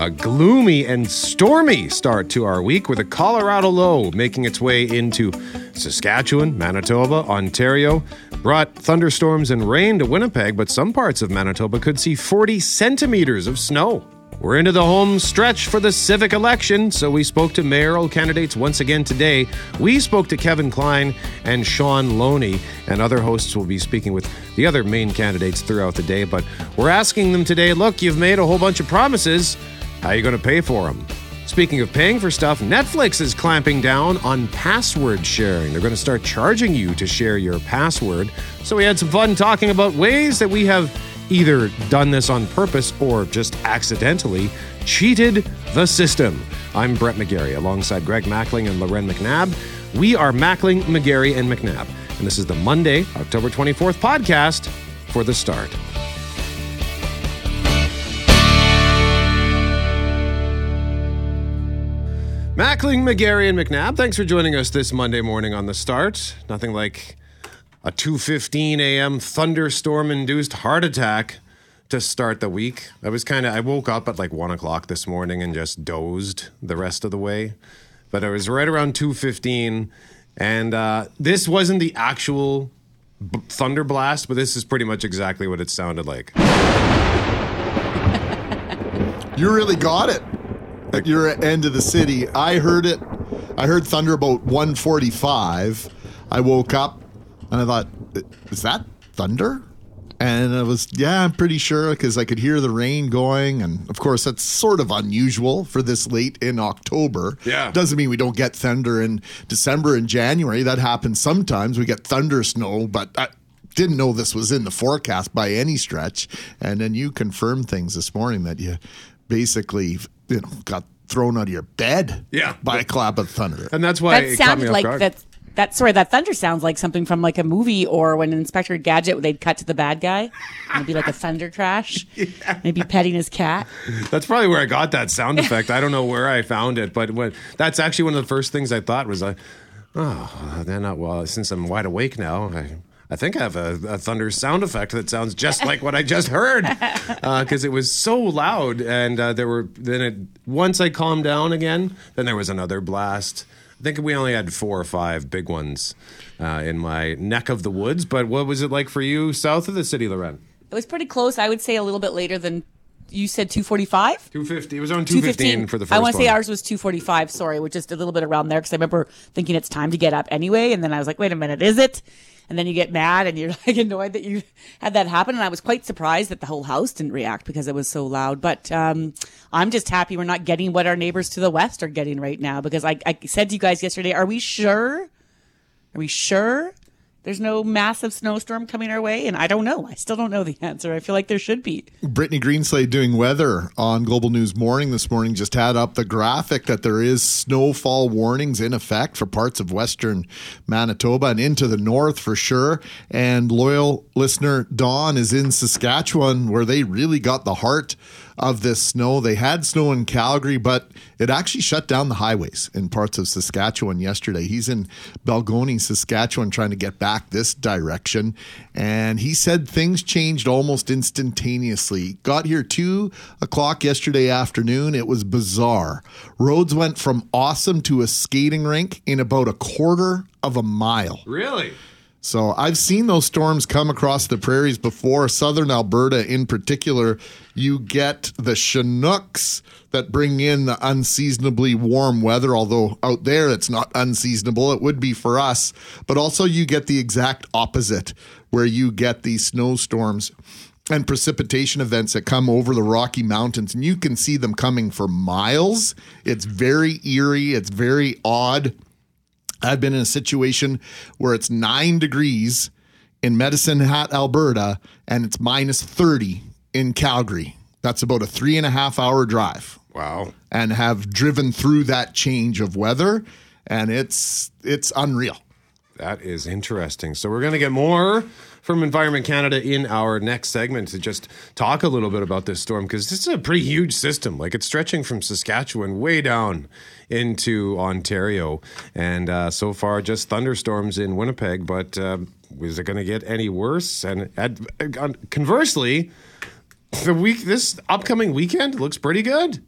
A gloomy and stormy start to our week with a Colorado low making its way into Saskatchewan, Manitoba, Ontario. Brought thunderstorms and rain to Winnipeg, but some parts of Manitoba could see 40 centimeters of snow. We're into the home stretch for the civic election, so we spoke to mayoral candidates once again today. We spoke to Kevin Klein and Shaun Loney, and other hosts will be speaking with the other main candidates throughout the day. But we're asking them today look, you've made a whole bunch of promises. How are you going to pay for them? Speaking of paying for stuff, Netflix is clamping down on password sharing. They're going to start charging you to share your password. So we had some fun talking about ways that we have either done this on purpose or just accidentally cheated the system. I'm Brett McGarry alongside Greg Mackling and Lauren McNabb. We are Mackling, McGarry, and McNabb. And this is the Monday, October 24th podcast for the start. Mackling, McGarry, and McNabb, thanks for joining us this Monday morning on the start. Nothing like a 2:15 a.m. thunderstorm-induced heart attack to start the week. I was kind of I woke up at like one o'clock this morning and just dozed the rest of the way, but it was right around 2:15, and uh, this wasn't the actual b- thunder blast, but this is pretty much exactly what it sounded like. You really got it at your end of the city. I heard it. I heard thunder about 145. I woke up and I thought, is that thunder? And I was, yeah, I'm pretty sure because I could hear the rain going. And of course, that's sort of unusual for this late in October. Yeah. Doesn't mean we don't get thunder in December and January. That happens sometimes. We get thunder snow, but I didn't know this was in the forecast by any stretch. And then you confirmed things this morning that you basically, you know, got thrown out of your bed Yeah. by a clap of thunder. And that's why That it caught me sounded like guard. that. That sorry, that thunder sounds like something from like a movie or when Inspector Gadget they'd cut to the bad guy. It'd be like a thunder crash. Maybe petting his cat. That's probably where I got that sound effect. I don't know where I found it, but when, that's actually one of the first things I thought was, uh, oh, then not well, since I'm wide awake now, I, I think I have a, a thunder sound effect that sounds just like what I just heard because it was so loud. And uh, there were then it once I calmed down again, then there was another blast. I think we only had four or five big ones uh, in my neck of the woods. But what was it like for you south of the city, Lauren? It was pretty close. I would say a little bit later than you said. Two forty five. Two fifty. It was on two fifteen for the first I want to say ours was 245. Sorry, which just a little bit around there because I remember thinking it's time to get up anyway, and then I was like, wait a minute, is it? And then you get mad and you're like annoyed that you had that happen. And I was quite surprised that the whole house didn't react because it was so loud. But um, I'm just happy we're not getting what our neighbors to the west are getting right now because I, I said to you guys yesterday, are we sure? Are we sure? There's no massive snowstorm coming our way, and I don't know. I still don't know the answer. I feel like there should be. Brittany Greenslade doing weather on Global News Morning this morning just had up the graphic that there is snowfall warnings in effect for parts of western Manitoba and into the north for sure. And loyal listener Dawn is in Saskatchewan where they really got the heart of this snow. They had snow in Calgary, but it actually shut down the highways in parts of Saskatchewan yesterday. He's in Balgonie, Saskatchewan, trying to get back this direction. And he said things changed almost instantaneously. Got here two o'clock yesterday afternoon. It was bizarre. Roads went from awesome to a skating rink in about a quarter of a mile. Really? So I've seen those storms come across the prairies before. Southern Alberta, in particular, you get the Chinooks that bring in the unseasonably warm weather. Although out there it's not unseasonable, it would be for us. But also you get the exact opposite, where you get these snowstorms and precipitation events that come over the Rocky Mountains, and you can see them coming for miles. It's very eerie. It's very odd. I've been in a situation where it's nine degrees in Medicine Hat, Alberta, and it's minus 30 in Calgary. That's about a three and a half hour drive Wow. and have driven through that change of weather. And it's it's unreal. That is interesting. So we're going to get more from Environment Canada in our next segment to just talk a little bit about this storm because this is a pretty huge system. Like it's stretching from Saskatchewan way down into Ontario, and uh, so far just thunderstorms in Winnipeg. But uh, is it going to get any worse? And at, uh, conversely, the week this upcoming weekend looks pretty good.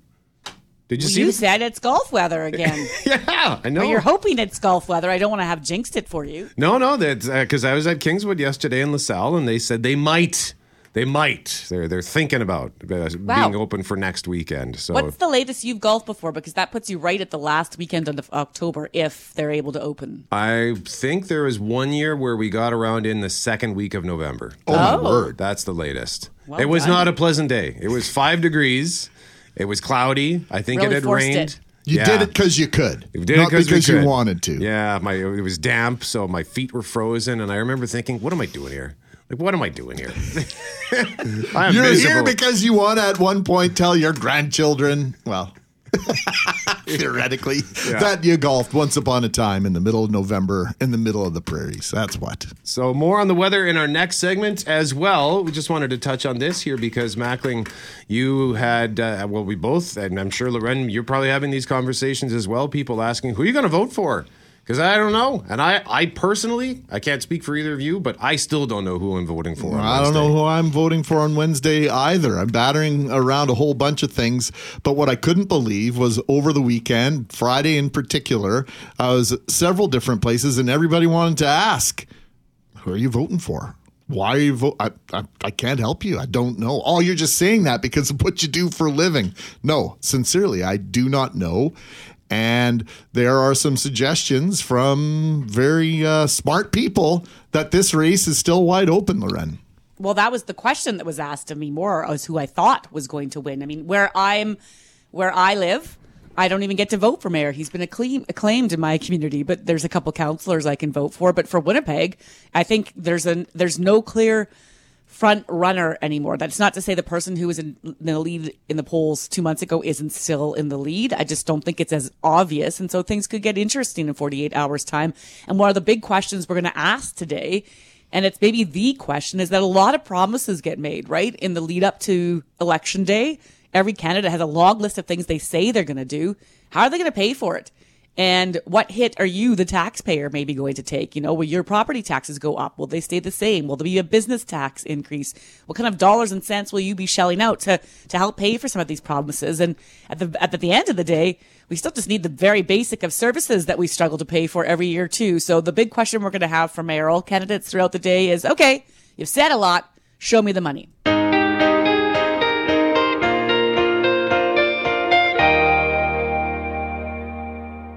Did you Well, see? you the- said it's golf weather again. yeah, I know. Or you're hoping it's golf weather. I don't want to have jinxed it for you. No, no, that's because I was at Kingswood yesterday in LaSalle, and they said they might, they might. They're they're thinking about uh, Wow. being open for next weekend. So What's the latest you've golfed before? Because that puts you right at the last weekend of October if they're able to open. I think there was one year where we got around in the second week of November. Oh, my Oh. word. That's the latest. Well it was done. not a pleasant day. It was five degrees. It was cloudy. I think Really it had rained. it. You Yeah. did it because you could, We did it not 'cause we because you could. wanted to. Yeah, my it was damp, so my feet were frozen, and I remember thinking, "What am I doing here? Like, what am I doing here? I'm You're miserable. here because you want to at one point tell your grandchildren, well, theoretically, that you golfed once upon a time in the middle of November in the middle of the prairies. That's what. So more on the weather in our next segment as well. We just wanted to touch on this here because Mackling, you had uh, well, we both, and I'm sure Lauren, you're probably having these conversations as well. People asking who are you going to vote for? Because I don't know, and I, I personally, I can't speak for either of you, but I still don't know who I'm voting for. on I don't know who I'm voting for on Wednesday either. I'm battering around a whole bunch of things. But what I couldn't believe was over the weekend, Friday in particular, I was at several different places and everybody wanted to ask, who are you voting for? Why are you vote? I, I, I can't help you. I don't know. Oh, you're just saying that because of what you do for a living. No, sincerely, I do not know. And there are some suggestions from very uh, smart people that this race is still wide open, Lauren. Well, that was the question that was asked of me more as who I thought was going to win. I mean, where I'm, where I live, I don't even get to vote for mayor. He's been acclaim, acclaimed in my community, but there's a couple councillors I can vote for. But for Winnipeg, I think there's a there's no clear front runner anymore. That's not to say the person who was in the lead in the polls two months ago isn't still in the lead. I just don't think it's as obvious. And so things could get interesting in 48 hours time. And one of the big questions we're going to ask today, and it's maybe the question is that a lot of promises get made, right? In the lead up to election day. Every candidate has a long list of things they say they're going to do. How are they going to pay for it? And what hit are you, the taxpayer, maybe going to take? You know, will your property taxes go up? Will they stay the same? Will there be a business tax increase? What kind of dollars and cents will you be shelling out to, to help pay for some of these promises? And at the, at the end of the day, we still just need the very basic of services that we struggle to pay for every year too. So the big question we're going to have for mayoral candidates throughout the day is, okay, you've said a lot. Show me the money.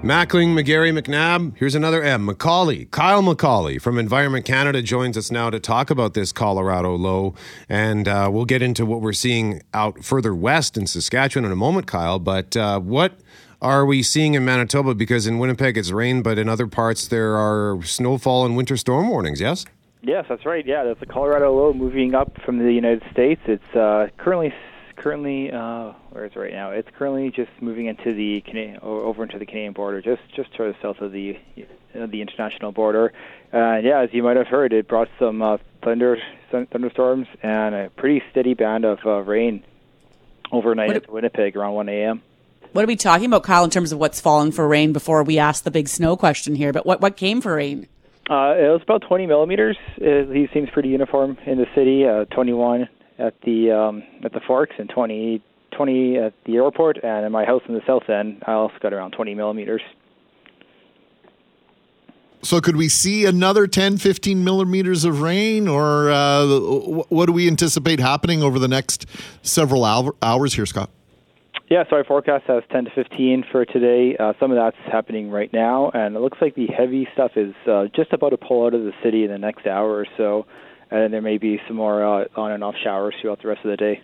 Mackling, McGarry, McNabb. Here's another M. Macaulay. Kyle Macaulay from Environment Canada joins us now to talk about this Colorado low. And uh, we'll get into what we're seeing out further west in Saskatchewan in a moment, Kyle. But uh, what are we seeing in Manitoba? Because in Winnipeg it's rain, but in other parts there are snowfall and winter storm warnings, yes? Yes, that's right. Yeah, that's the Colorado low moving up from the United States. It's uh, currently currently uh, where is it right now? It's currently just moving into the Cana- o- over into the Canadian border, just just to the south of the uh, the international border. Uh, yeah, as you might have heard, it brought some uh, thunder thunderstorms and a pretty steady band of uh, rain overnight What- into Winnipeg around 1 a.m. What are we talking about, Kyle, in terms of what's fallen for rain before we ask the big snow question here? But what, what came for rain? Uh, it was about 20 millimeters. Uh, he seems pretty uniform in the city. Uh, 21 at the um, at the Forks and 20, 20 at the airport, and in my house in the south end, I also got around 20 millimeters. So could we see another 10, 15 millimeters of rain, or uh, what do we anticipate happening over the next several hour- hours here, Scott? Yeah, so our forecast has 10 to 15 for today. Uh, some of that's happening right now, and it looks like the heavy stuff is uh, just about to pull out of the city in the next hour or so, and there may be some more uh, on and off showers throughout the rest of the day.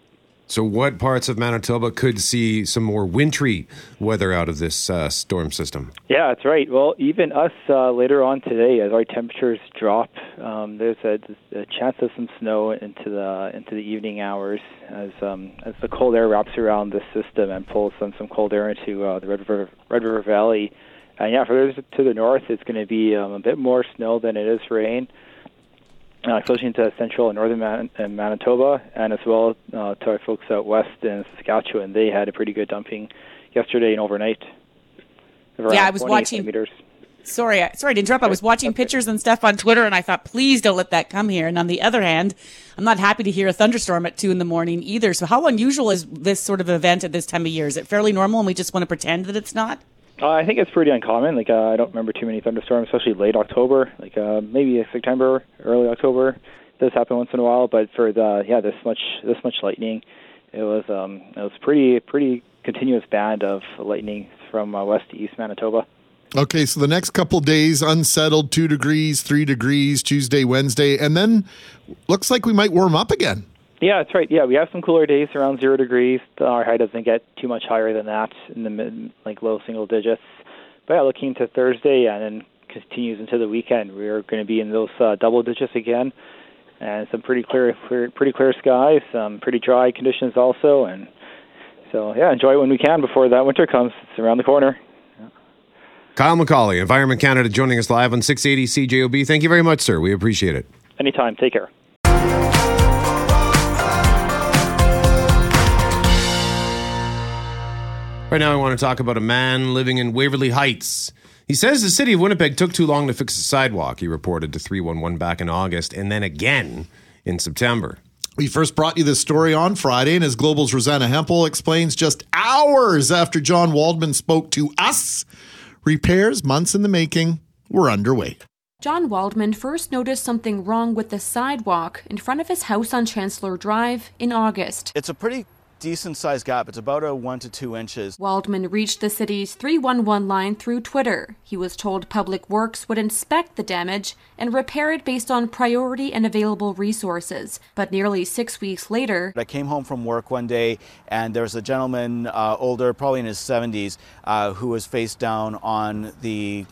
So, what parts of Manitoba could see some more wintry weather out of this uh, storm system? Yeah, that's right. Well, even us uh, later on today, as our temperatures drop, um, there's a, a chance of some snow into the into the evening hours as um, as the cold air wraps around the system and pulls some some cold air into uh, the Red River Red River Valley. And yeah, for those to the north, it's going to be um, a bit more snow than it is rain. Uh, especially into central and northern Man- and Manitoba, and as well uh, to our folks out west in Saskatchewan. They had a pretty good dumping yesterday and overnight. Yeah, I was watching- centimeters. Sorry, sorry to interrupt. I was watching pictures and stuff on Twitter, and I thought, please don't let that come here. And on the other hand, I'm not happy to hear a thunderstorm at two in the morning either. So, how unusual is this sort of event at this time of year? Is it fairly normal, and we just want to pretend that it's not? Uh, I think it's pretty uncommon. Like uh, I don't remember too many thunderstorms, especially late October. Like uh, maybe September, early October. It does happen once in a while, but for the yeah this much this much lightning, it was um it was pretty pretty continuous band of lightning from uh, west to east Manitoba. Okay, so the next couple days unsettled, two degrees, three degrees, Tuesday, Wednesday, and then looks like we might warm up again. Yeah, that's right. Yeah, we have some cooler days around zero degrees. Our high doesn't get too much higher than that in the mid, like low single digits. But yeah, looking to Thursday and then continues into the weekend, we're going to be in those uh, double digits again, and some pretty clear, clear, pretty clear skies, some pretty dry conditions also, and so yeah, enjoy it when we can before that winter comes. It's around the corner. Kyle McCauley, Environment Canada, joining us live on 680 CJOB. Thank you very much, sir. We appreciate it. Anytime. Take care. Right now, I want to talk about a man living in Waverley Heights. He says the city of Winnipeg took too long to fix the sidewalk, he reported to 311 back in August, and then again in September. We first brought you this story on Friday, and as Global's Rosanna Hempel explains, just hours after John Waldman spoke to us, repairs, months in the making, were underway. John Waldman first noticed something wrong with the sidewalk in front of his house on Chancellor Drive in August. It's a pretty decent sized gap. It's about a one to two inches. Waldman reached the city's 311 line through Twitter. He was told Public Works would inspect the damage and repair it based on priority and available resources. But nearly six weeks later, I came home from work one day and there was a gentleman, uh, older, probably in his 70s, uh, who was face down on the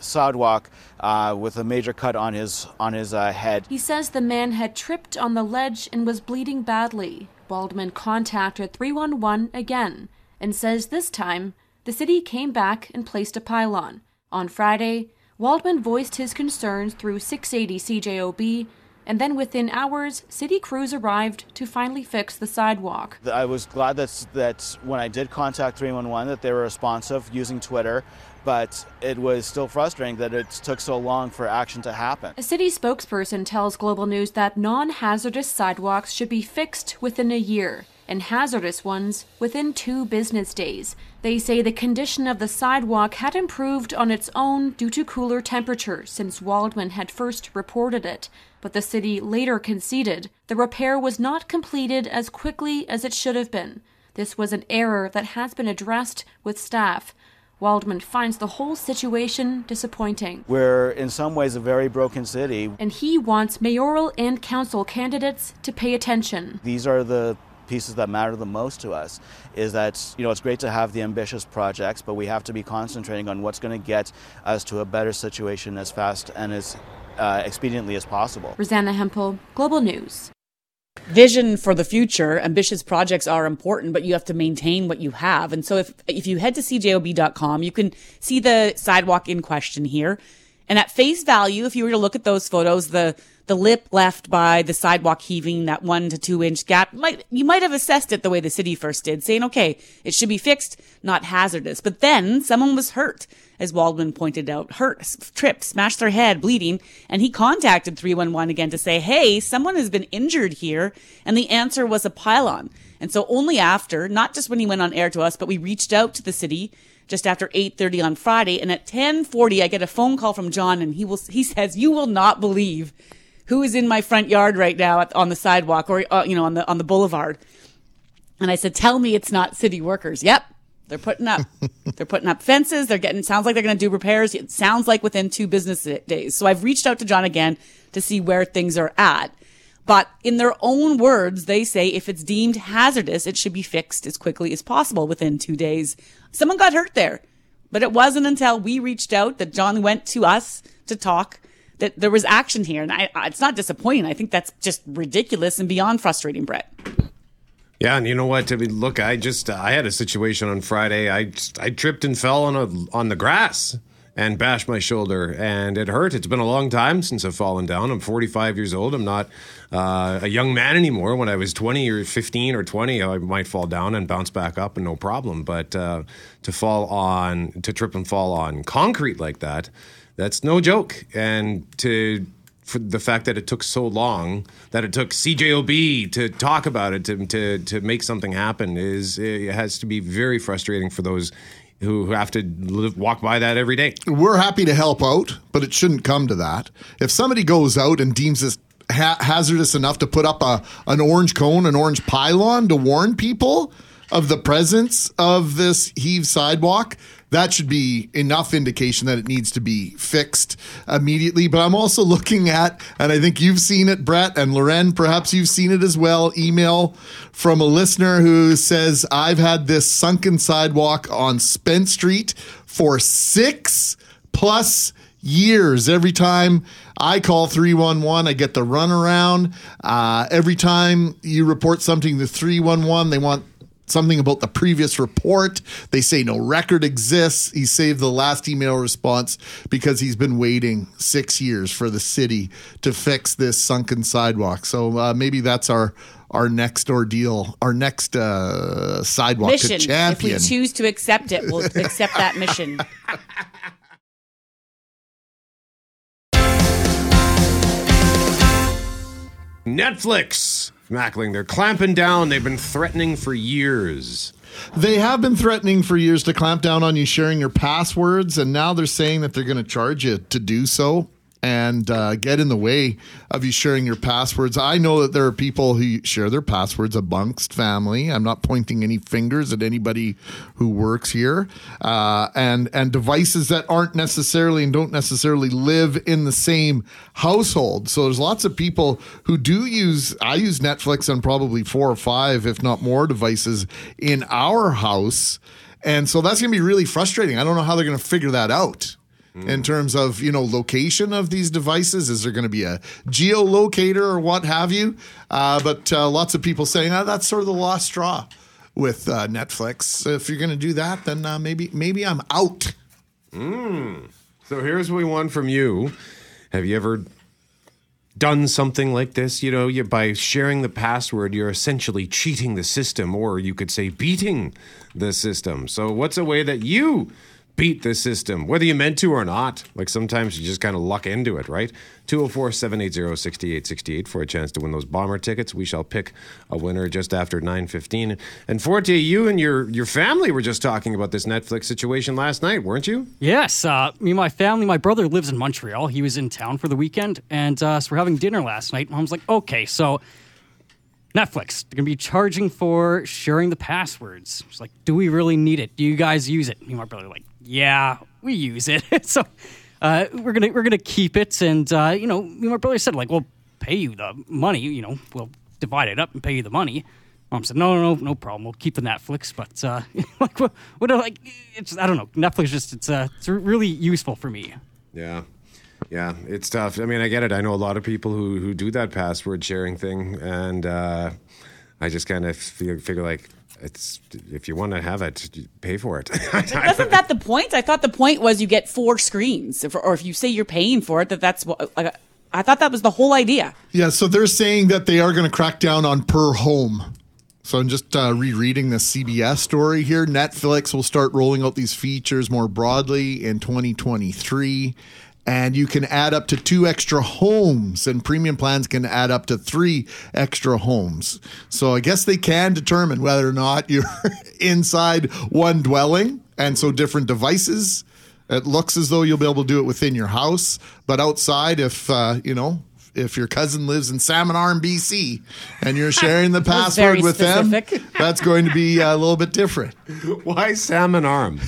sidewalk uh, with a major cut on his on his uh, head. He says the man had tripped on the ledge and was bleeding badly. Waldman contacted 311 again and says this time the city came back and placed a pylon. On Friday, Waldman voiced his concerns through 680 CJOB and then within hours, city crews arrived to finally fix the sidewalk. I was glad that, that when I did contact 311 that they were responsive using Twitter, but it was still frustrating that it took so long for action to happen. A city spokesperson tells Global News that non-hazardous sidewalks should be fixed within a year and hazardous ones within two business days. They say the condition of the sidewalk had improved on its own due to cooler temperatures since Waldman had first reported it, but the city later conceded the repair was not completed as quickly as it should have been. This was an error that has been addressed with staff. Waldman finds the whole situation disappointing. We're in some ways a very broken city. And he wants mayoral and council candidates to pay attention. These are the pieces that matter the most to us is that you know it's great to have the ambitious projects but we have to be concentrating on what's going to get us to a better situation as fast and as uh, expediently as possible rosanna hempel global news vision for the future ambitious projects are important but you have to maintain what you have. And so if if you head to cjob.com you can see the sidewalk in question here. And at face value if you were to look at those photos the the lip left by the sidewalk heaving that one to two inch gap might you might have assessed it the way the city first did saying okay it should be fixed not hazardous. But then someone was hurt as waldman pointed out hurt tripped smashed their head bleeding and he contacted 311 again to say hey someone has been injured here and the answer was a pylon. And so only after not just when he went on air to us but we reached out to the city just after 8:30 on Friday and at 10:40 I get a phone call from John and he will he says you will not believe who is in my front yard right now at, on the sidewalk or uh, you know on the on the boulevard. And i said tell me it's not city workers. Yep they're putting up they're putting up fences. They're getting sounds like they're going to do repairs. It sounds like within two business days. So i've reached out to john again to see where things are at. But in their own words they say if it's deemed hazardous it should be fixed as quickly as possible within two days. Someone got hurt there. But it wasn't until we reached out that john went to us to talk that there was action here, and I, it's not disappointing. I think that's just ridiculous and beyond frustrating, Brett. Yeah, and you know what? I mean, look, I just I had a situation on Friday. I just, I tripped and fell on a on the grass, and bashed my shoulder, and it hurt. It's been a long time since I've fallen down. I'm 45 years old. I'm not uh, a young man anymore. When I was 20 or 15 or 20, I might fall down and bounce back up and no problem. But uh, to fall on, to trip and fall on concrete like that, that's no joke. And to for the fact that it took so long, that it took CJOB to talk about it, to to, to make something happen, is it has to be very frustrating for those who have to live, walk by that every day. We're happy to help out, but it shouldn't come to that. If somebody goes out and deems this ha- hazardous enough to put up a an orange cone, an orange pylon to warn people of the presence of this heave sidewalk, that should be enough indication that it needs to be fixed immediately. But I'm also looking at, and I think you've seen it, Brett and Lauren, perhaps you've seen it as well. Email from a listener who says, I've had this sunken sidewalk on Spence Street for six plus years. Every time I call 311, I get the runaround. Uh, every time you report something to 311, they want something about the previous report. They say no record exists. He saved the last email response because he's been waiting six years for the city to fix this sunken sidewalk. So uh, maybe that's our our next ordeal, our next uh, sidewalk mission. to If we choose to accept it, we'll accept that mission. Netflix, Mackling, they're clamping down. They've been threatening for years. They have been threatening for years to clamp down on you sharing your passwords, and now they're saying that they're going to charge you to do so and uh, get in the way of you sharing your passwords. I know that there are people who share their passwords amongst family. I'm not pointing any fingers at anybody who works here, uh, and and devices that aren't necessarily and don't necessarily live in the same household. So there's lots of people who do use. I use Netflix on probably four or five, if not more, devices in our house. And so that's going to be really frustrating. I don't know how they're going to figure that out in terms of you know location of these devices is there going to be a geolocator or what have you uh, but uh, lots of people saying oh, that's sort of the lost straw with uh, netflix if you're going to do that then uh, maybe maybe i'm out So here's what we want from you. Have you ever done something like this? You know, you, by sharing the password, you're essentially cheating the system, or you could say beating the system. So, what's a way that you beat the system, whether you meant to or not? Like sometimes you just kind of luck into it, right? 204 780 6868 for a chance to win those bomber tickets. We shall pick a winner just after 9.15. And Forte, you and your, your family were just talking about this Netflix situation last night, weren't you? Yes, uh, me and my family. My brother lives in Montreal. He was in town for the weekend, and uh, so we're having dinner last night. Mom's like, "Okay, so Netflix, they're gonna be charging for sharing the passwords." She's like, "Do we really need it? Do you guys use it?" Me and my brother like, "Yeah, we use it." so uh, we're gonna we're gonna keep it, and uh, you know, my brother said like, "We'll pay you the money. You know, we'll divide it up and pay you the money." Mom said, "No, no, no, no problem. We'll keep the Netflix." But uh, like, what, what? Like, it's I don't know. Netflix just it's uh, it's really useful for me. Yeah. Yeah, it's tough. I mean, I get it. I know a lot of people who, who do that password sharing thing, and uh, I just kind of feel, figure like it's if you want to have it, pay for it. Wasn't that the point? I thought the point was you get four screens, if, or if you say you're paying for it, that that's what. Like, I thought that was the whole idea. yeah so they're saying that they are going to crack down on per home so i'm just uh, rereading the cbs story here netflix will start rolling out these features more broadly in 2023 and you can add up to two extra homes and premium plans can add up to three extra homes. So i guess they can determine whether or not you're inside one dwelling and so different devices. It looks as though you'll be able to do it within your house but outside if uh, you know if your cousin lives in salmon arm bc and you're sharing the password with them that's going to be a little bit different. Why salmon arm?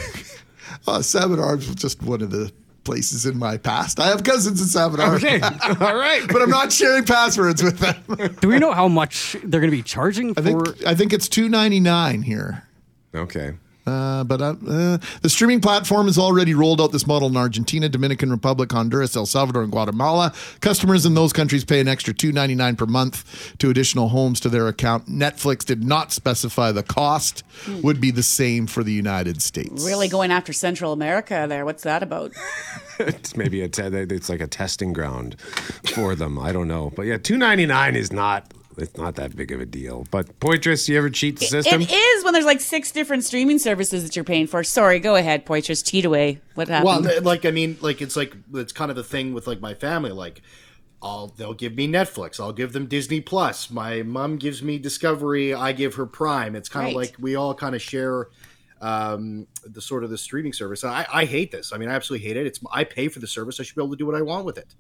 uh, salmon arms was just one of the places in my past i have cousins in salmon arm Okay, all right. but i'm not sharing passwords with them Do we know how much they're going to be charging i think i think it's 299 here Okay. Uh, but uh, uh, the streaming platform has already rolled out this model in Argentina, Dominican Republic, Honduras, El Salvador, and Guatemala. Customers in those countries pay an extra two ninety nine per month to additional homes to their account. Netflix did not specify the cost; would be the same for the United States. Really going after Central America there. What's that about? it's maybe a te- it's like a testing ground for them. I don't know, but yeah, two ninety nine is not it's not that big of a deal. But Poitras, you ever cheat the system? It is when there's like six different streaming services that you're paying for. Sorry, go ahead, Poitras. Cheat away. What happened? Well, like I mean, like it's like it's kind of the thing with like my family. Like, I'll they'll give me Netflix. I'll give them Disney Plus. My mom gives me Discovery. I give her Prime. It's kind of Right. like we all kind of share um the sort of the streaming service. I, I hate this. I mean, I absolutely hate it. It's I pay for the service. I should be able to do what I want with it.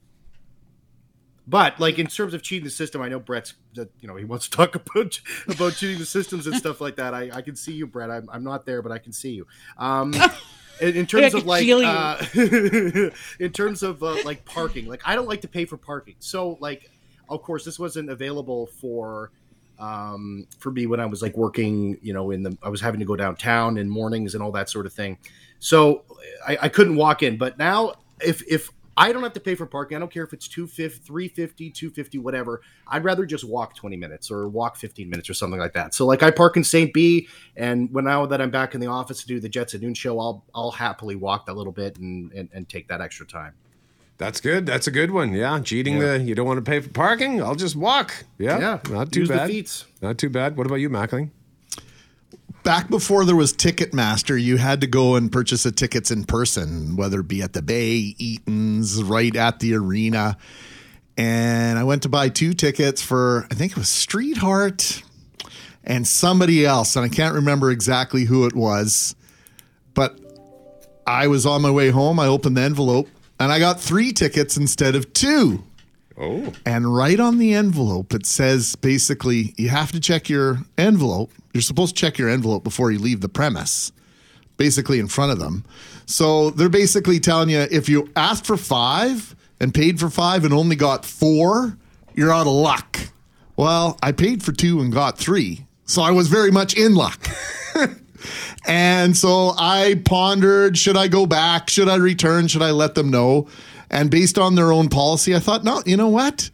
But like in terms of cheating the system, I know Brett's that you know he wants to talk about about cheating the systems and stuff like that. I, I can see you, Brett. I'm, I'm not there, but I can see you. Um, in, in terms of like uh, in terms of uh, like parking, like I don't like to pay for parking. So like, of course, this wasn't available for um, for me when I was like working. You know, in the I was having to go downtown in mornings and all that sort of thing. So I, I couldn't walk in. But now, if if I don't have to pay for parking. I don't care if it's 250, 350, 250, whatever. I'd rather just walk 20 minutes or walk 15 minutes or something like that. So like I park in St. B and when now that I'm back in the office to do the Jets at Noon show, I'll I'll happily walk that little bit and, and, and take that extra time. That's good. That's a good one. Yeah, cheating Yeah. the you don't want to pay for parking. I'll just walk. Yeah, Yeah, not too use bad. Not too bad. What about you, Mackling? Back before there was Ticketmaster, you had to go and purchase the tickets in person, whether it be at the Bay, Eaton's, right at the arena. And I went to buy two tickets for, I think it was Streetheart and somebody else. And I can't remember exactly who it was. But I was on my way home. I opened the envelope and I got three tickets instead of two. Oh, And right on the envelope, it says basically you have to check your envelope. You're supposed to check your envelope before you leave the premise, basically in front of them. So they're basically telling you if you asked for five and paid for five and only got four, you're out of luck. Well, I paid for two and got three. So I was very much in luck. And so I pondered should I go back? Should I return? Should I let them know? And based on their own policy, I thought, no, you know what?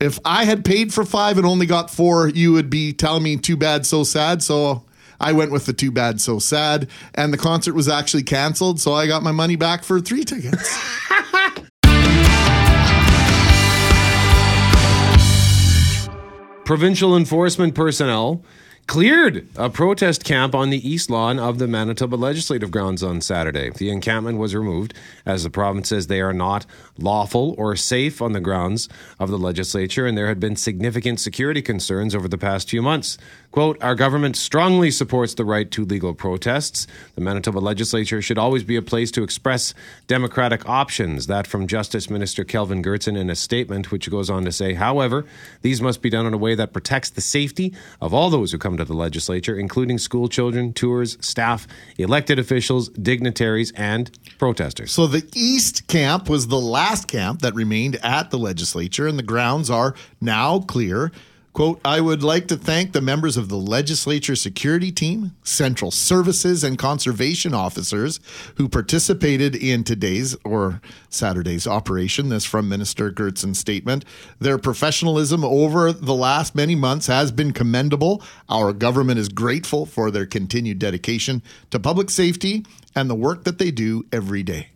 If I had paid for five and only got four, you would be telling me too bad, so sad. So I went with the too bad, so sad. And the concert was actually canceled. So I got my money back for three tickets. provincial enforcement personnel cleared a protest camp on the east lawn of the Manitoba Legislative Grounds on Saturday. The encampment was removed as the province says they are not lawful or safe on the grounds of the legislature, and there had been significant security concerns over the past few months. Quote, Our government strongly supports the right to legal protests. The Manitoba legislature should always be a place to express democratic options. That from Justice Minister Kelvin Goertzen in a statement, which goes on to say, however, these must be done in a way that protects the safety of all those who come to the legislature, including school children, tours, staff, elected officials, dignitaries, and protesters. So the East Camp was the last camp that remained at the legislature, and the grounds are now clear. Quote, I would like to thank the members of the legislature security team, central services, and conservation officers who participated in today's or Saturday's operation. This from Minister Goertzen's statement. Their professionalism over the last many months has been commendable. Our government is grateful for their continued dedication to public safety and the work that they do every day.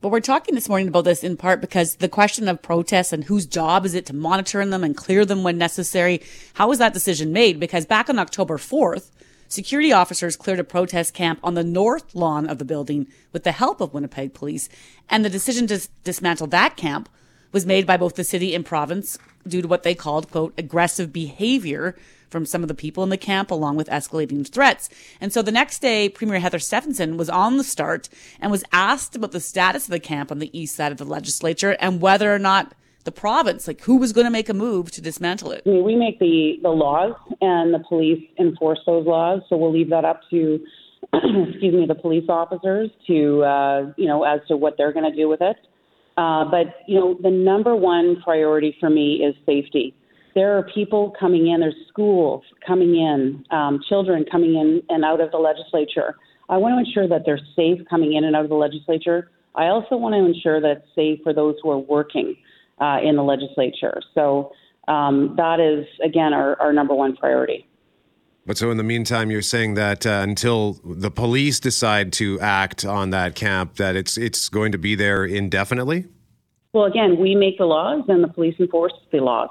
But we're talking this morning about this in part because the question of protests and whose job is it to monitor them and clear them when necessary. How was that decision made? Because back on October 4th, security officers cleared a protest camp on the north lawn of the building with the help of Winnipeg police. And the decision to dismantle that camp was made by both the city and province due to what they called, quote, aggressive behavior from some of the people in the camp, along with escalating threats. And so the next day, Premier Heather Stefanson was on the start and was asked about the status of the camp on the east side of the legislature and whether or not the province, like who was going to make a move to dismantle it. I mean, we make the, the laws and the police enforce those laws. So we'll leave that up to, excuse me, the police officers to, uh, you know, as to what they're going to do with it. Uh, but, you know, the number one priority for me is safety. There are people coming in, there's schools coming in, um, children coming in and out of the legislature. I want to ensure that they're safe coming in and out of the legislature. I also want to ensure that it's safe for those who are working uh, in the legislature. So um, that is, again, our, our number one priority. But so in the meantime, you're saying that uh, until the police decide to act on that camp, that it's it's going to be there indefinitely. Well, again, we make the laws, and the police enforce the laws.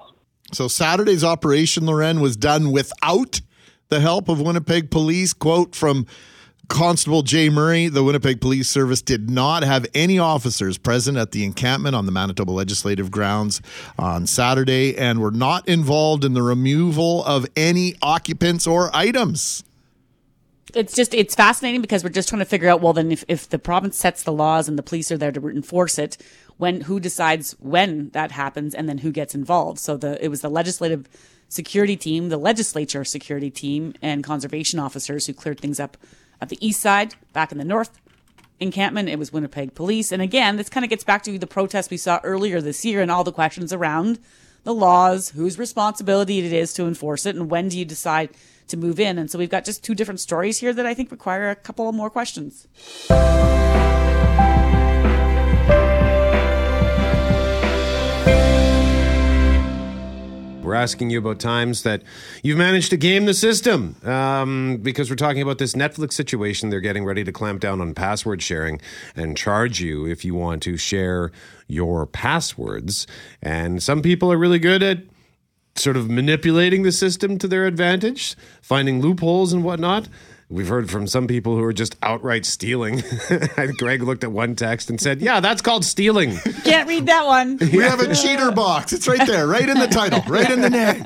So Saturday's operation, Lauren, was done without the help of Winnipeg police. Quote from Constable Jay Murray, the Winnipeg Police Service did not have any officers present at the encampment on the Manitoba Legislative Grounds on Saturday and were not involved in the removal of any occupants or items. It's just it's fascinating because we're just trying to figure out well then if, if the province sets the laws and the police are there to enforce it, when who decides when that happens and then who gets involved. So the it was the legislative security team, the legislature security team, and conservation officers who cleared things up at the east side, back in the north encampment, it was Winnipeg police. And again, this kind of gets back to the protest we saw earlier this year and all the questions around the laws, whose responsibility it is to enforce it, and when do you decide to move in. And so we've got just two different stories here that I think require a couple more questions. We're asking you about times that you've managed to game the system um, because we're talking about this Netflix situation. They're getting ready to clamp down on password sharing and charge you if you want to share your passwords. And some people are really good at sort of manipulating the system to their advantage, finding loopholes and whatnot. We've heard from some people who are just outright stealing. Greg looked at one text and said, Yeah, that's called stealing. Can't read that one. We have a cheater box. It's right there, right in the title, right in the name.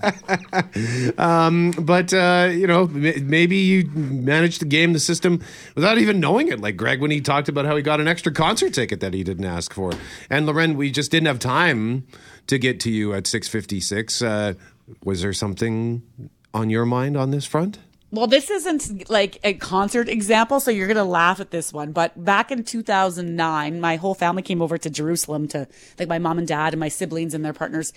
Um, but, uh, you know, m- maybe you managed to game the system without even knowing it. Like Greg when he talked about how he got an extra concert ticket that he didn't ask for. And Lauren, we just didn't have time to get to you at 656. Uh, was there something on your mind on this front? Well, this isn't like a concert example, so you're going to laugh at this one. But back in 2009, my whole family came over to Jerusalem to, like, my mom and dad and my siblings and their partners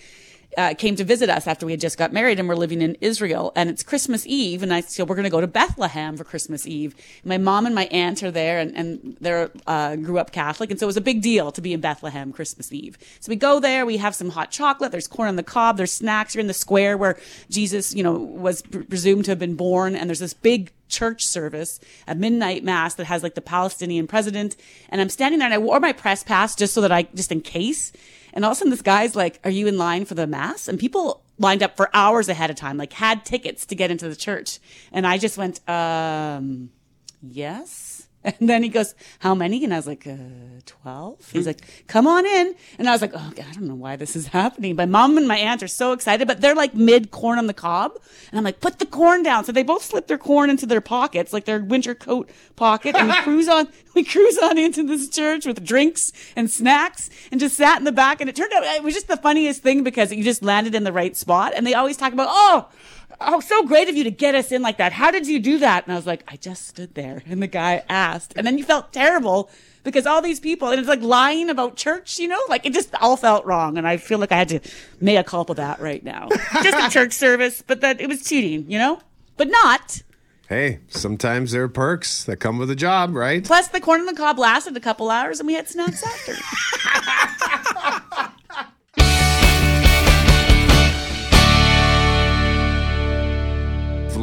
uh, came to visit us after we had just got married and we're living in Israel. And it's Christmas Eve, and I said, we're going to go to Bethlehem for Christmas Eve. My mom and my aunt are there, and, and they're uh, grew up Catholic, and so it was a big deal to be in Bethlehem Christmas Eve. So we go there, we have some hot chocolate, there's corn on the cob, there's snacks. You're in the square where Jesus, you know, was pre- presumed to have been born, and there's this big church service, a midnight mass that has like the Palestinian president. And I'm standing there and I wore my press pass just so that I, just in case. And all of a sudden this guy's like, are you in line for the mass? And people lined up for hours ahead of time, like had tickets to get into the church. And I just went, um, yes. And then he goes, how many? And I was like, uh, 12. He's like, come on in. And I was like, oh, God, I don't know why this is happening. My mom and my aunt are so excited, but they're like mid corn on the cob. And I'm like, put the corn down. So they both slip their corn into their pockets, like their winter coat pocket. And we cruise on, we cruise on into this church with drinks and snacks and just sat in the back. And it turned out it was just the funniest thing because you just landed in the right spot. And they always talk about, oh, Oh, so great of you to get us in like that. How did you do that? And I was like, I just stood there. And the guy asked. And then you felt terrible because all these people, and it's like lying about church, you know, like it just all felt wrong. And I feel like I had to mea culpa that right now. just a church service, but that it was cheating, you know, but not. Hey, sometimes there are perks that come with a job, right? Plus, the corn on the cob lasted a couple hours and we had snacks after.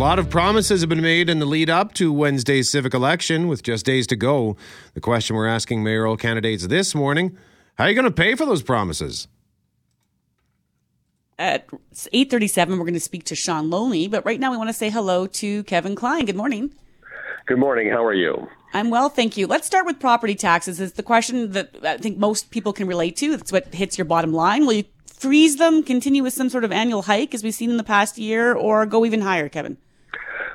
lot of promises have been made in the lead up to Wednesday's civic election with just days to go. The question we're asking mayoral candidates this morning how are you going to pay for those promises? At 8.37, we're going to speak to Shaun Loney. But right now, we want to say hello to Kevin Klein. Good morning. Good morning. How are you? I'm well, thank you. Let's start with property taxes. It's the question that I think most people can relate to. That's what hits your bottom line. Will you freeze them, continue with some sort of annual hike as we've seen in the past year, or go even higher, Kevin?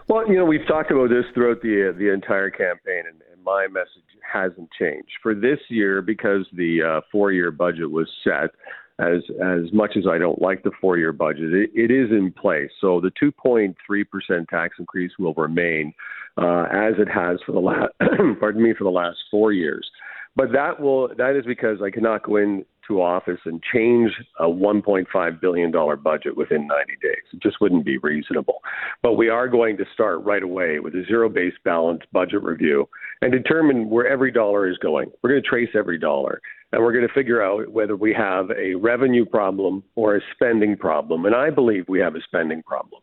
Well, you know, we've talked about this throughout the uh, the entire campaign, and, and my message hasn't changed for this year because the uh, four year budget was set. As as much as I don't like the four year budget, it, it is in place. So the 2.3 percent tax increase will remain uh, as it has for the last pardon me for the last four years. But that will that is because I cannot go into to office and change a $1.5 billion budget within 90 days. It just wouldn't be reasonable. But we are going to start right away with a zero based balance budget review and determine where every dollar is going. We're going to trace every dollar and we're going to figure out whether we have a revenue problem or a spending problem. And I believe we have a spending problem.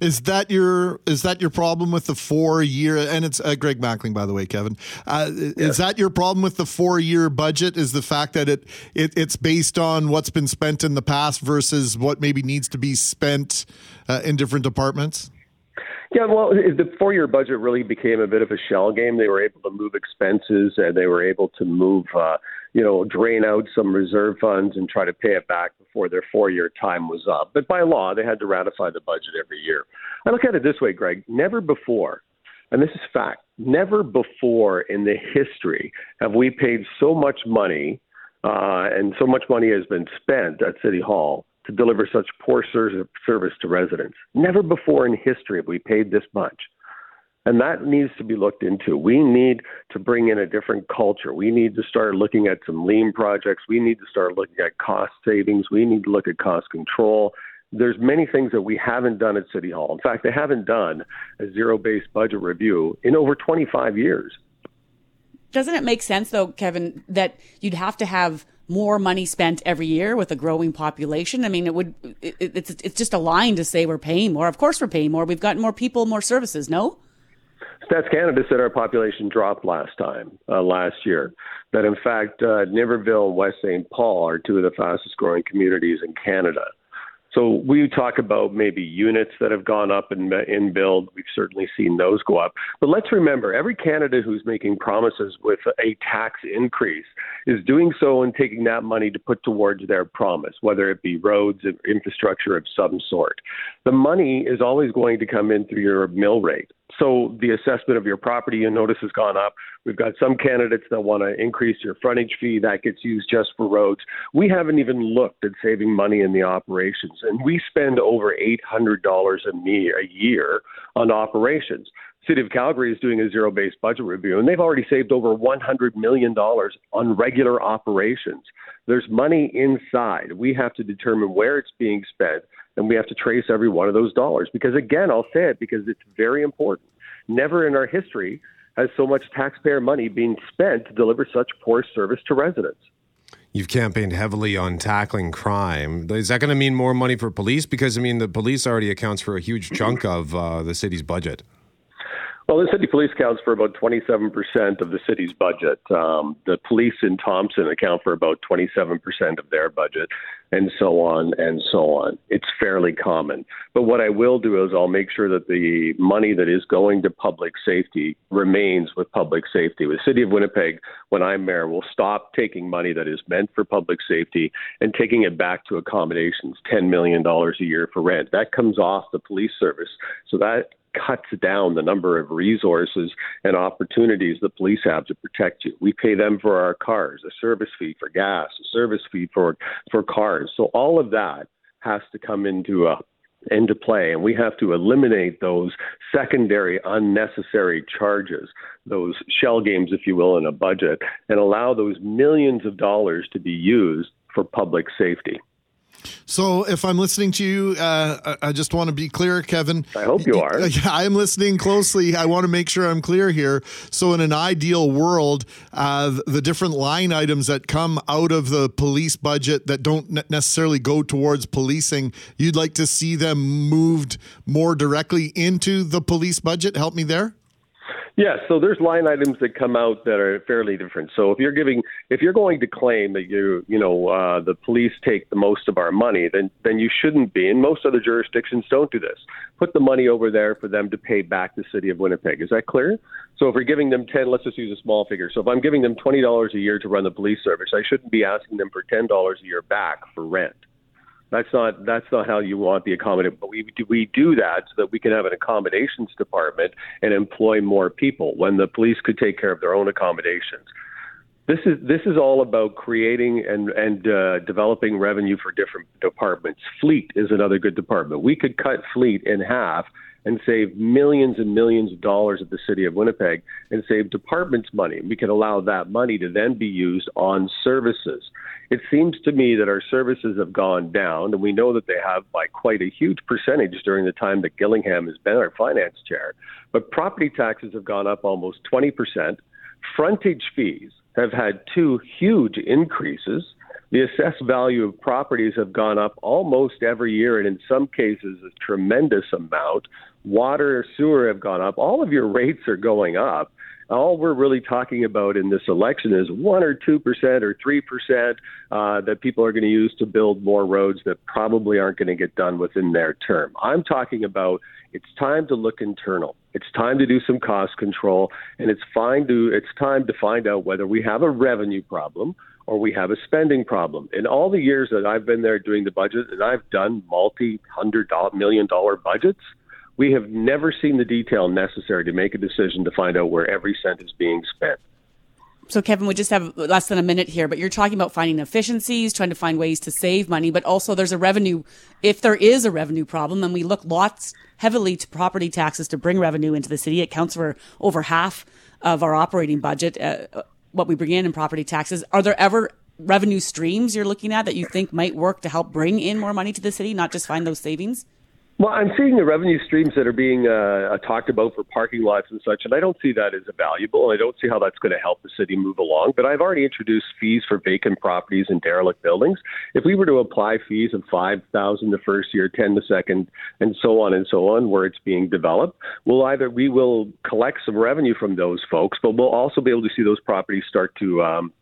Is that your is that your problem with the four year? And it's uh, Greg Mackling, by the way, Kevin. Uh, yes. Is that your problem with the four year budget? Is the fact that it, it it's based on what's been spent in the past versus what maybe needs to be spent uh, in different departments? Yeah, well, the four year budget really became a bit of a shell game. They were able to move expenses and they were able to move uh, you know, drain out some reserve funds and try to pay it back before their four year time was up. But by law, they had to ratify the budget every year. I look at it this way, Greg never before, and this is fact, never before in the history have we paid so much money uh, and so much money has been spent at City Hall to deliver such poor service to residents. Never before in history have we paid this much. And that needs to be looked into. We need to bring in a different culture. We need to start looking at some lean projects. We need to start looking at cost savings. We need to look at cost control. There's many things that we haven't done at City Hall. In fact, they haven't done a zero based budget review in over 25 years. Doesn't it make sense, though, Kevin, that you'd have to have more money spent every year with a growing population. I mean, it would, it, it's, it's just a line to say we're paying more. Of course we're paying more. We've got more people, more services. No? Stats Canada said our population dropped last time, uh, last year. That in fact, uh, Niverville and West St. Paul are two of the fastest growing communities in Canada. So we talk about maybe units that have gone up in, in build. We've certainly seen those go up. But let's remember, every candidate who's making promises with a tax increase is doing so and taking that money to put towards their promise, whether it be roads, or infrastructure of some sort. The money is always going to come in through your mill rate. So the assessment of your property, you notice, has gone up. We've got some candidates that want to increase your frontage fee. That gets used just for roads. We haven't even looked at saving money in the operations, and we spend over $800 a year on operations. City of Calgary is doing a zero-based budget review, and they've already saved over $100 million on regular operations. There's money inside. We have to determine where it's being spent and we have to trace every one of those dollars. Because again, I'll say it because it's very important. Never in our history has so much taxpayer money being spent to deliver such poor service to residents. You've campaigned heavily on tackling crime. Is that going to mean more money for police? Because I mean, the police already accounts for a huge chunk of uh, the city's budget. Well, the city police counts for about 27% of the city's budget. Um, the police in Thompson account for about 27% of their budget, and so on and so on. It's fairly common. But what I will do is I'll make sure that the money that is going to public safety remains with public safety. The city of Winnipeg, when I'm mayor, will stop taking money that is meant for public safety and taking it back to accommodations, $10 million a year for rent. That comes off the police service. So that cuts down the number of resources and opportunities the police have to protect you. We pay them for our cars, a service fee for gas, a service fee for for cars. So all of that has to come into a uh, into play and we have to eliminate those secondary unnecessary charges those shell games if you will in a budget and allow those millions of dollars to be used for public safety so, if I'm listening to you, uh, I just want to be clear, Kevin. I hope you are. I'm listening closely. I want to make sure I'm clear here. So, in an ideal world, uh, the different line items that come out of the police budget that don't necessarily go towards policing, you'd like to see them moved more directly into the police budget. Help me there. Yeah, so there's line items that come out that are fairly different. So if you're giving, if you're going to claim that you, you know, uh, the police take the most of our money, then then you shouldn't be. And most other jurisdictions don't do this. Put the money over there for them to pay back the city of Winnipeg. Is that clear? So if we're giving them ten, let's just use a small figure. So if I'm giving them twenty dollars a year to run the police service, I shouldn't be asking them for ten dollars a year back for rent. That's not that's not how you want the accommodation. But we do, we do that so that we can have an accommodations department and employ more people when the police could take care of their own accommodations. This is this is all about creating and and uh, developing revenue for different departments. Fleet is another good department. We could cut fleet in half and save millions and millions of dollars at the city of Winnipeg and save departments money. We could allow that money to then be used on services. It seems to me that our services have gone down, and we know that they have by quite a huge percentage during the time that Gillingham has been our finance chair. But property taxes have gone up almost 20%. Frontage fees have had two huge increases. The assessed value of properties have gone up almost every year, and in some cases, a tremendous amount. Water, sewer have gone up. All of your rates are going up. All we're really talking about in this election is one or two percent or three percent uh, that people are going to use to build more roads that probably aren't going to get done within their term. I'm talking about it's time to look internal. It's time to do some cost control, and it's fine to it's time to find out whether we have a revenue problem or we have a spending problem. In all the years that I've been there doing the budget, and I've done multi hundred million dollar budgets, we have never seen the detail necessary to make a decision to find out where every cent is being spent. So, Kevin, we just have less than a minute here, but you're talking about finding efficiencies, trying to find ways to save money, but also there's a revenue, if there is a revenue problem, and we look lots heavily to property taxes to bring revenue into the city. It counts for over half of our operating budget, uh, what we bring in in property taxes. Are there ever revenue streams you're looking at that you think might work to help bring in more money to the city, not just find those savings? Well, I'm seeing the revenue streams that are being uh, talked about for parking lots and such, and I don't see that as valuable. I don't see how that's going to help the city move along. But I've already introduced fees for vacant properties and derelict buildings. If we were to apply fees of five thousand the first year, ten the second, and so on and so on, where it's being developed, we'll either we will collect some revenue from those folks, but we'll also be able to see those properties start to um,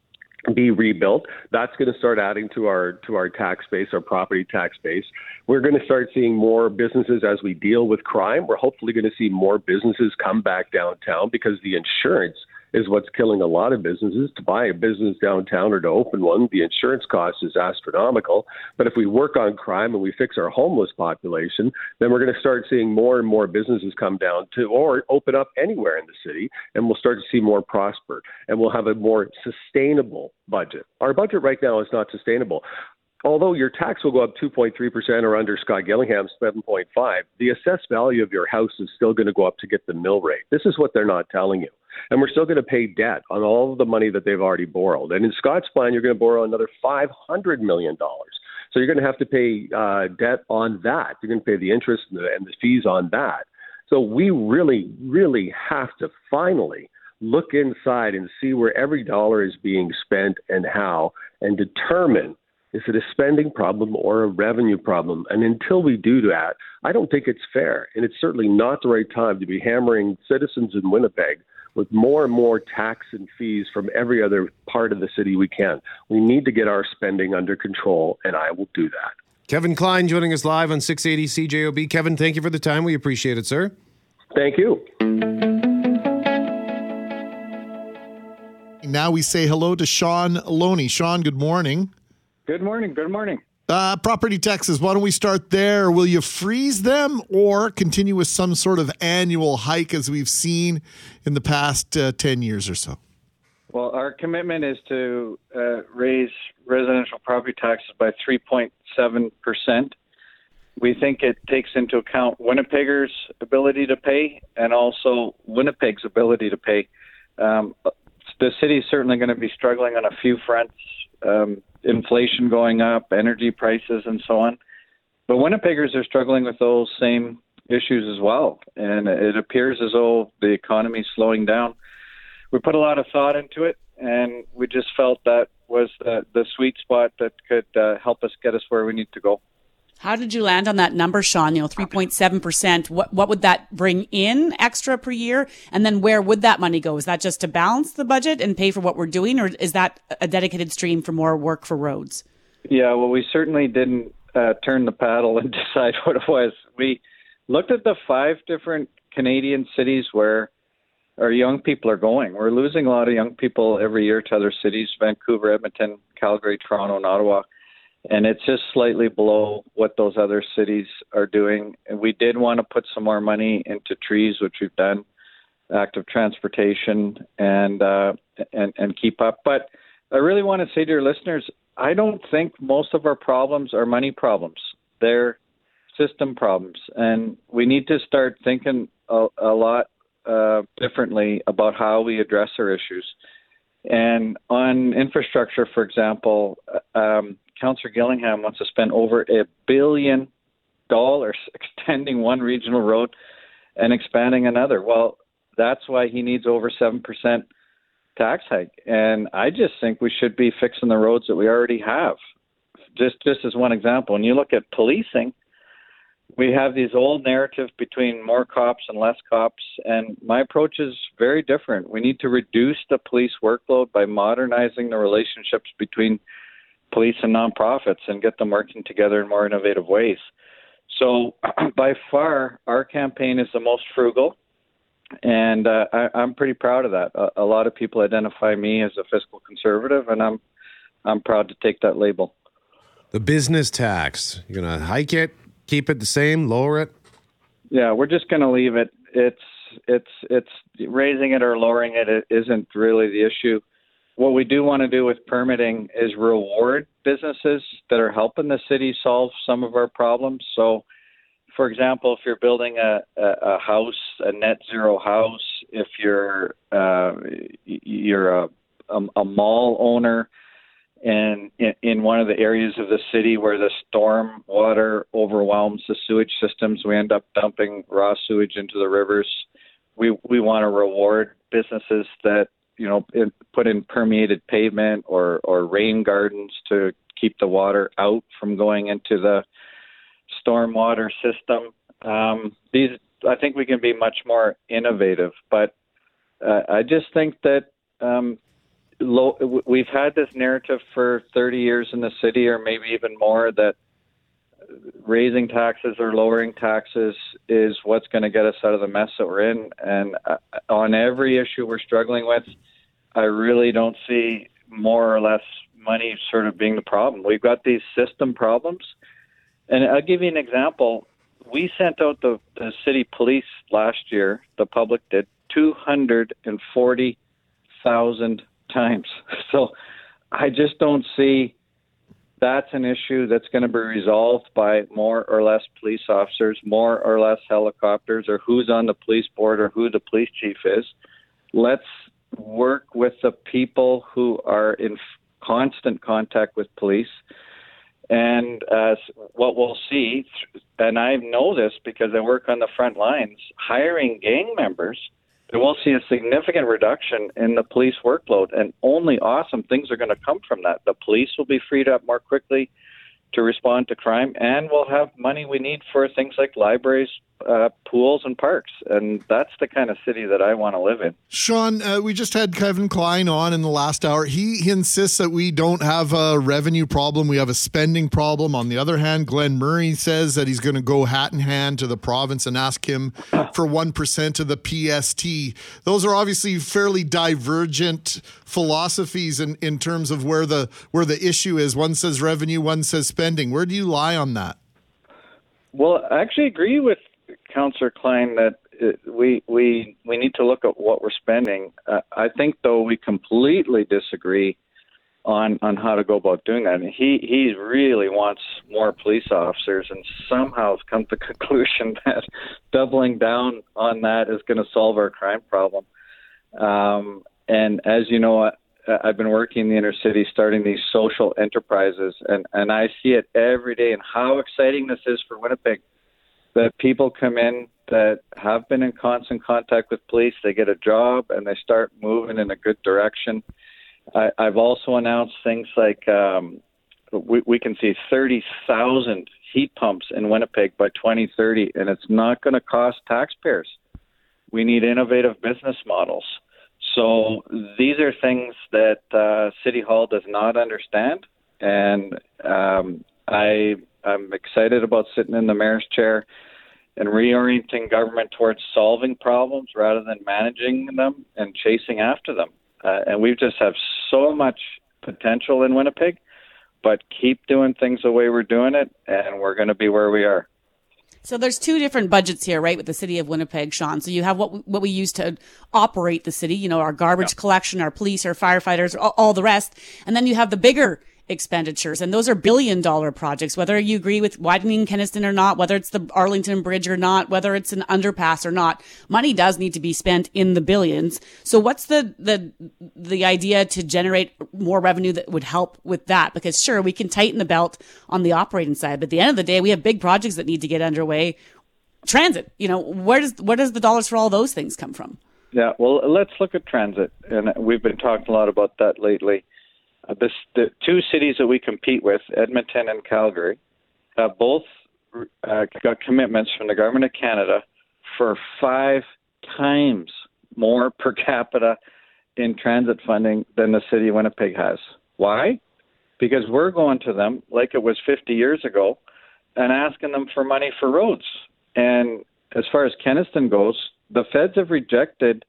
be rebuilt. That's going to start adding to our to our tax base, our property tax base. We're going to start seeing more businesses as we deal with crime. We're hopefully going to see more businesses come back downtown because the insurance is what's killing a lot of businesses. To buy a business downtown or to open one, the insurance cost is astronomical. But if we work on crime and we fix our homeless population, then we're going to start seeing more and more businesses come down to or open up anywhere in the city, and we'll start to see more prosper, and we'll have a more sustainable budget. Our budget right now is not sustainable although your tax will go up 2.3% or under Scott Gillingham's 7.5, the assessed value of your house is still going to go up to get the mill rate. This is what they're not telling you. And we're still going to pay debt on all of the money that they've already borrowed. And in Scott's plan, you're going to borrow another $500 million. So you're going to have to pay uh, debt on that. You're going to pay the interest and the, and the fees on that. So we really, really have to finally look inside and see where every dollar is being spent and how, and determine is it a spending problem or a revenue problem? And until we do that, I don't think it's fair. And it's certainly not the right time to be hammering citizens in Winnipeg with more and more tax and fees from every other part of the city we can. We need to get our spending under control, and I will do that. Kevin Klein joining us live on 680 CJOB. Kevin, thank you for the time. We appreciate it, sir. Thank you. Now we say hello to Shaun Loney. Shaun, good morning. Good morning. Good morning. Uh, property taxes, why don't we start there? Will you freeze them or continue with some sort of annual hike as we've seen in the past uh, 10 years or so? Well, our commitment is to uh, raise residential property taxes by 3.7%. We think it takes into account Winnipeggers' ability to pay and also Winnipeg's ability to pay. Um, the city is certainly going to be struggling on a few fronts. Um, inflation going up, energy prices, and so on. But Winnipeggers are struggling with those same issues as well, and it appears as though the economy is slowing down. We put a lot of thought into it, and we just felt that was the, the sweet spot that could uh, help us get us where we need to go. How did you land on that number, Shaun? You know, 3.7%. What, what would that bring in extra per year? And then where would that money go? Is that just to balance the budget and pay for what we're doing? Or is that a dedicated stream for more work for roads? Yeah, well, we certainly didn't uh, turn the paddle and decide what it was. We looked at the five different Canadian cities where our young people are going. We're losing a lot of young people every year to other cities Vancouver, Edmonton, Calgary, Toronto, and Ottawa and it's just slightly below what those other cities are doing. And we did want to put some more money into trees, which we've done, active transportation, and uh, and and keep up. But I really want to say to your listeners, I don't think most of our problems are money problems. They're system problems, and we need to start thinking a, a lot uh, differently about how we address our issues. And on infrastructure, for example, uh, um, Councillor Gillingham wants to spend over a billion dollars extending one regional road and expanding another. Well, that's why he needs over seven percent tax hike. And I just think we should be fixing the roads that we already have. Just just as one example, when you look at policing, we have these old narratives between more cops and less cops, and my approach is very different. We need to reduce the police workload by modernizing the relationships between police and nonprofits and get them working together in more innovative ways. So, by far, our campaign is the most frugal and uh, I, I'm pretty proud of that. A, a lot of people identify me as a fiscal conservative, and I'm I'm proud to take that label. The business tax, you're gonna hike it, keep it the same, lower it? Yeah, we're just gonna leave it. It's it's it's raising it or lowering it, it isn't really the issue. What we do want to do with permitting is reward businesses that are helping the city solve some of our problems. So for example, if you're building a, a, a house, a net zero house, if you're uh, you're a, a, a mall owner, and in, in one of the areas of the city where the storm water overwhelms the sewage systems, we end up dumping raw sewage into the rivers. We we want to reward businesses that you know in, put in permeated pavement or or rain gardens to keep the water out from going into the stormwater system. Um, these, I think, we can be much more innovative. But uh, I just think that um, low, we've had this narrative for 30 years in the city, or maybe even more, that raising taxes or lowering taxes is what's going to get us out of the mess that we're in. And uh, on every issue we're struggling with, I really don't see more or less money sort of being the problem. We've got these system problems and I'll give you an example. We sent out the, the city police last year, the public did, 240,000 times. So I just don't see that's an issue that's going to be resolved by more or less police officers, more or less helicopters, or who's on the police board or who the police chief is. Let's work with the people who are in constant contact with police and uh, what we'll see, and I know this because I work on the front lines, hiring gang members, we will see a significant reduction in the police workload, and only awesome things are going to come from that. The police will be freed up more quickly to respond to crime, and we'll have money we need for things like libraries, uh, pools and parks. And that's the kind of city that I want to live in. Shaun, uh, we just had Kevin Klein on in the last hour. He, he insists that we don't have a revenue problem, we have a spending problem. On the other hand, Glen Murray says that he's going to go hat in hand to the province and ask him for 1% of the PST. Those are obviously fairly divergent philosophies in, in terms of where the where the issue is. One says revenue, one says spending. Where do you lie on that? Well, I actually agree with Councillor Klein that we we we need to look at what we're spending. Uh, I think though we completely disagree on on how to go about doing that. He he really wants more police officers, and somehow has come to the conclusion that doubling down on that is going to solve our crime problem. Um, and as you know, I've been working in the inner city, starting these social enterprises, and and I see it every day. And how exciting this is for Winnipeg that people come in that have been in constant contact with police, they get a job and they start moving in a good direction. I, I've also announced things like um, we, we can see 30,000 heat pumps in Winnipeg by 2030, and it's not going to cost taxpayers. We need innovative business models. So these are things that uh, City Hall does not understand, and um, I I'm excited about sitting in the mayor's chair and reorienting government towards solving problems rather than managing them and chasing after them. Uh, and we just have so much potential in Winnipeg, but keep doing things the way we're doing it, and we're going to be where we are. So there's two different budgets here, right, with the city of Winnipeg, Shaun. So you have what we, what we use to operate the city, you know, our garbage collection, our police, our firefighters, all, all the rest, and then you have the bigger expenditures, and those are billion dollar projects. Whether you agree with widening Kenaston or not, whether it's the Arlington Bridge or not, whether it's an underpass or not, money does need to be spent in the billions. So what's the the the idea to generate more revenue that would help with that? Because sure, we can tighten the belt on the operating side, but at the end of the day, we have big projects that need to get underway. Transit, you know, where does where does the dollars for all those things come from? Yeah, well, let's look at transit, and we've been talking a lot about that lately. Uh, the two cities that we compete with, Edmonton and Calgary, have both uh, got commitments from the government of Canada for five times more per capita in transit funding than the city of Winnipeg has. Why? Because we're going to them like it was 50 years ago and asking them for money for roads. And as far as Kenaston goes, the feds have rejected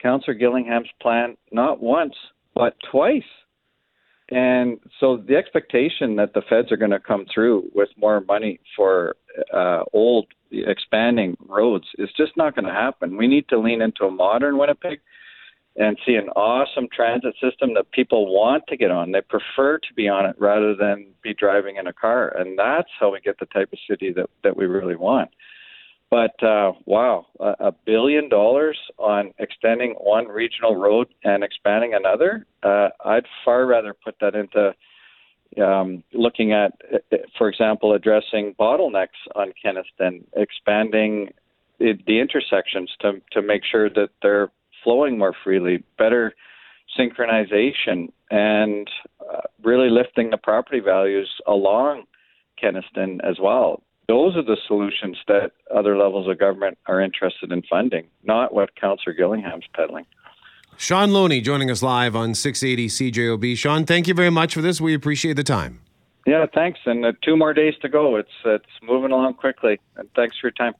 Councillor Gillingham's plan not once, but twice. And so the expectation that the feds are going to come through with more money for uh, old, expanding roads is just not going to happen. We need to lean into a modern Winnipeg and see an awesome transit system that people want to get on. They prefer to be on it rather than be driving in a car. And that's how we get the type of city that, that we really want. But uh, wow, a, billion dollars on extending one regional road and expanding another. Uh, I'd far rather put that into um, looking at, uh, for example, addressing bottlenecks on Kenaston, expanding the, the intersections to to make sure that they're flowing more freely, better synchronization, and uh, really lifting the property values along Kenaston as well those are the solutions that other levels of government are interested in funding, not what Councillor Gillingham's peddling. Shaun Loney joining us live on 680 CJOB. Shaun, thank you very much for this. We appreciate the time. Yeah, thanks. And uh, two more days to go. It's it's moving along quickly. And thanks for your time.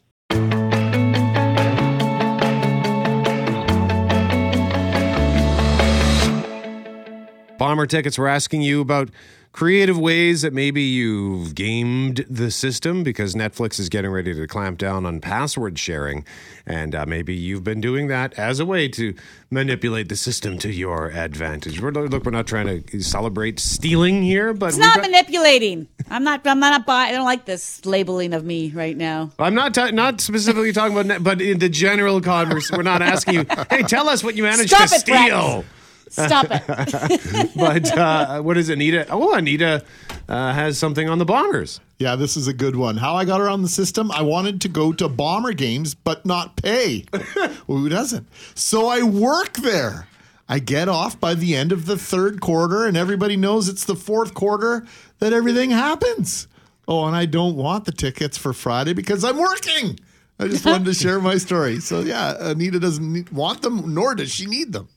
Bomber tickets, we're asking you about creative ways that maybe you've gamed the system because Netflix is getting ready to clamp down on password sharing. And uh, maybe you've been doing that as a way to manipulate the system to your advantage. We're, look, we're not trying to celebrate stealing here, but it's not got- manipulating. I'm not. I'm not. Buy, I don't like this labeling of me right now. I'm not. Ta- not specifically talking about, net, but in the general conversation, we're not asking you. Hey, tell us what you managed Stop to it, steal. Brett. Stop it. but uh, what is Anita? Oh, Anita uh, has something on the Bombers. Yeah, this is a good one. How I got around the system, I wanted to go to Bomber games, but not pay. well, who doesn't? So I work there. I get off by the end of the third quarter, and everybody knows it's the fourth quarter that everything happens. Oh, and I don't want the tickets for Friday because I'm working. I just wanted to share my story. So, yeah, Anita doesn't need, want them, nor does she need them.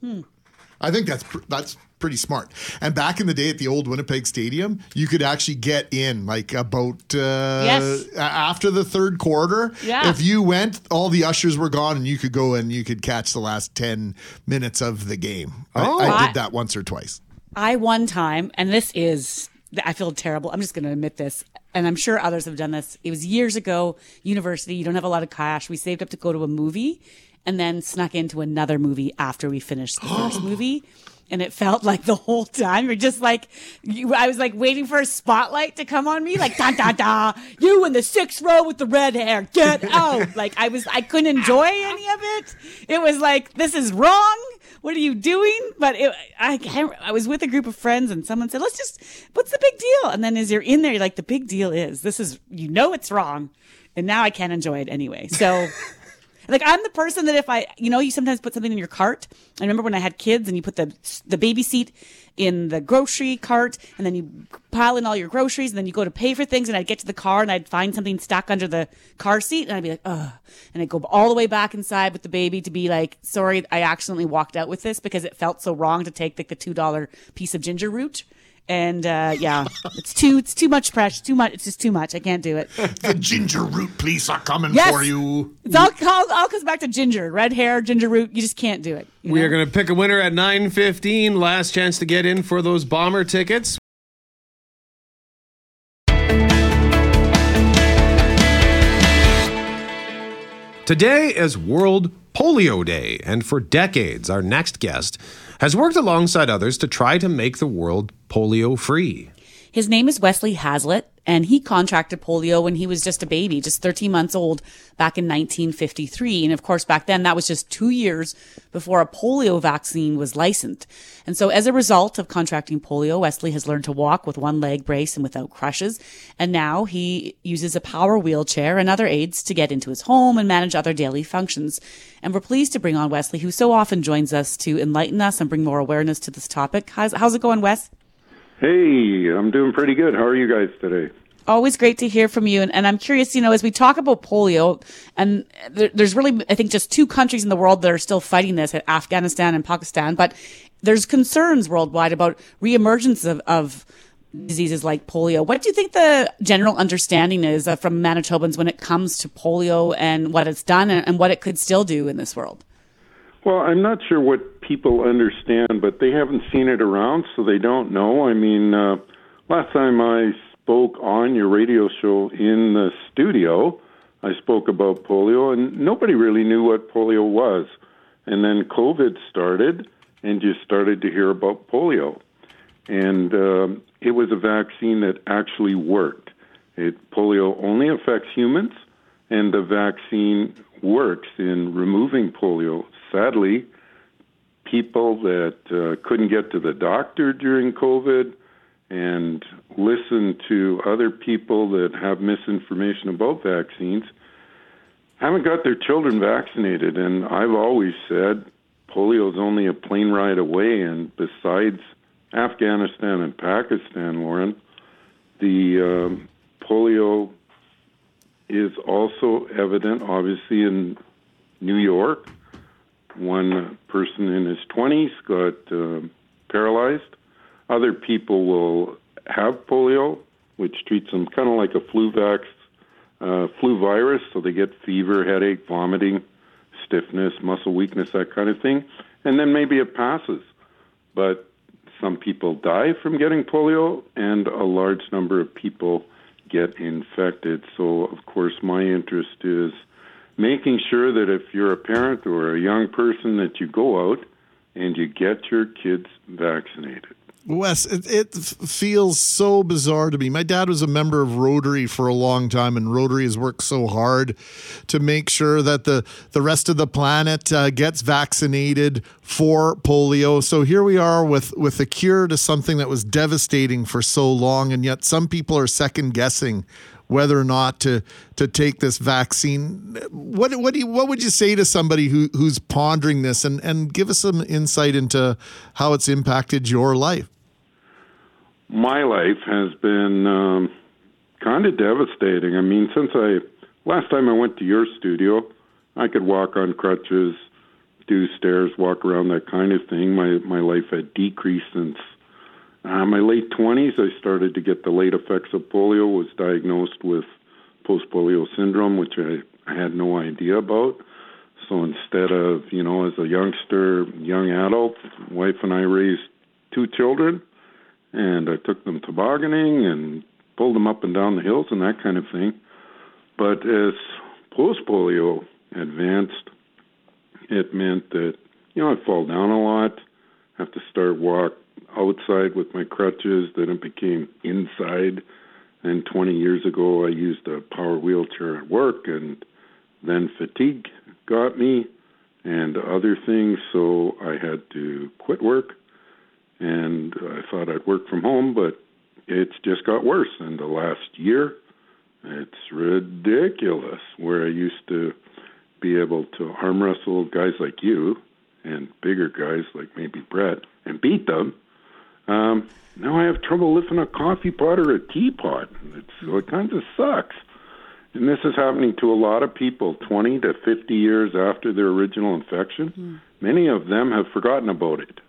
Hmm. I think that's pr- that's pretty smart. And back in the day at the old Winnipeg Stadium, you could actually get in like about uh, yes. after the third quarter. Yeah. If you went, all the ushers were gone, and you could go and you could catch the last ten minutes of the game. Oh. I, I I- did that once or twice. I one time, and this is, I feel terrible. I'm just going to admit this, and I'm sure others have done this. It was years ago, university. You don't have a lot of cash. We saved up to go to a movie, and then snuck into another movie after we finished the first movie. And it felt like the whole time you're just like, you, I was like waiting for a spotlight to come on me, like da da da. You in the sixth row with the red hair, get out! Like I was, I couldn't enjoy any of it. It was like this is wrong what are you doing? But it, I I was with a group of friends and someone said, let's just, what's the big deal? And then as you're in there, you're like, the big deal is this is, you know, it's wrong. And now I can't enjoy it anyway. So like I'm the person that if I, you know, you sometimes put something in your cart. I remember when I had kids and you put the, the baby seat in the grocery cart and then you pile in all your groceries and then you go to pay for things and I'd get to the car and I'd find something stuck under the car seat and I'd be like, ugh. And I'd go all the way back inside with the baby to be like, sorry, I accidentally walked out with this because it felt so wrong to take like the $2 piece of ginger root. And uh, yeah, it's too it's too much pressure, too much. It's just too much. I can't do it. The ginger root police are coming Yes. for you. It's all, all, all comes back to ginger, red hair, ginger root. You just can't do it. We know? are going to pick a winner at 9.15. Last chance to get in for those Bomber tickets. Today is World Polio Day, and for decades, our next guest has worked alongside others to try to make the world polio free. His name is Wesley Hazlett, and he contracted polio when he was just a baby, just 13 months old back in 1953. And of course, back then that was just two years before a polio vaccine was licensed. And so as a result of contracting polio, Wesley has learned to walk with one leg brace and without crutches. And now he uses a power wheelchair and other aids to get into his home and manage other daily functions. And we're pleased to bring on Wesley, who so often joins us to enlighten us and bring more awareness to this topic. How's, how's it going, Wes? Hey, I'm doing pretty good. How are you guys today? Always great to hear from you. And, and I'm curious, you know, as we talk about polio, and there, there's really, I think, just two countries in the world that are still fighting this Afghanistan and Pakistan. But there's concerns worldwide about reemergence of, of diseases like polio. What do you think the general understanding is uh, from Manitobans when it comes to polio and what it's done and, and what it could still do in this world? Well, I'm not sure what people understand, but they haven't seen it around, so they don't know. I mean, uh, last time I spoke on your radio show in the studio, I spoke about polio, and nobody really knew what polio was. And then COVID started, and you started to hear about polio. And uh, it was a vaccine that actually worked. It, polio only affects humans, and the vaccine works in removing polio sadly, people that uh, couldn't get to the doctor during COVID and listen to other people that have misinformation about vaccines haven't got their children vaccinated. And I've always said polio is only a plane ride away. And besides Afghanistan and Pakistan, Lauren, the um, polio is also evident, obviously, in New York one person in his 20s got uh, paralyzed. Other people will have polio, which treats them kind of like a flu vax, uh, flu virus, so they get fever, headache, vomiting, stiffness, muscle weakness, that kind of thing. And then maybe it passes. But some people die from getting polio, and a large number of people get infected. So, of course, my interest is making sure that if you're a parent or a young person that you go out and you get your kids vaccinated. Wes, it, it, feels so bizarre to me. My dad was a member of Rotary for a long time, and Rotary has worked so hard to make sure that the, the rest of the planet uh, gets vaccinated for polio. So here we are with, with a cure to something that was devastating for so long, and yet some people are second guessing whether or not to to take this vaccine. What what do you, what would you say to somebody who who's pondering this and and give us some insight into how it's impacted your life? My life has been um, kind of devastating. I mean, since I last time I went to your studio, I could walk on crutches, do stairs, walk around, that kind of thing. My my life had decreased since uh, my late 20s, I started to get the late effects of polio, was diagnosed with post polio syndrome, which I, I had no idea about. So instead of, you know, as a youngster, young adult, wife and I raised two children, and I took them tobogganing and pulled them up and down the hills and that kind of thing. But as post polio advanced, it meant that, you know, I'd fall down a lot, have to start walk outside with my crutches, then it became inside. And 20 years ago, I used a power wheelchair at work, and then fatigue got me and other things, so I had to quit work. And I thought I'd work from home, but it's just got worse. In the last year, it's ridiculous. Where I used to be able to arm wrestle guys like you and bigger guys like maybe Brett and beat them, um, now I have trouble lifting a coffee pot or a teapot. It's, it kind of sucks. And this is happening to a lot of people 20 to 50 years after their original infection. Mm. Many of them have forgotten about it.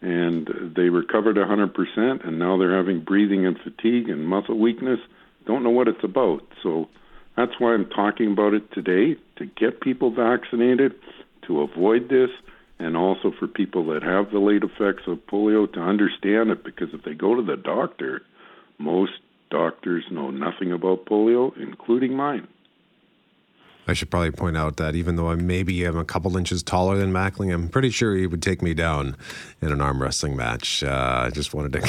And they recovered 100%, and now they're having breathing and fatigue and muscle weakness. Don't know what it's about. So that's why I'm talking about it today to get people vaccinated, to avoid this and also for people that have the late effects of polio to understand it because if they go to the doctor, most doctors know nothing about polio, including mine. I should probably point out that even though I maybe am a couple inches taller than Mackling, I'm pretty sure he would take me down in an arm wrestling match. Uh, I just wanted to.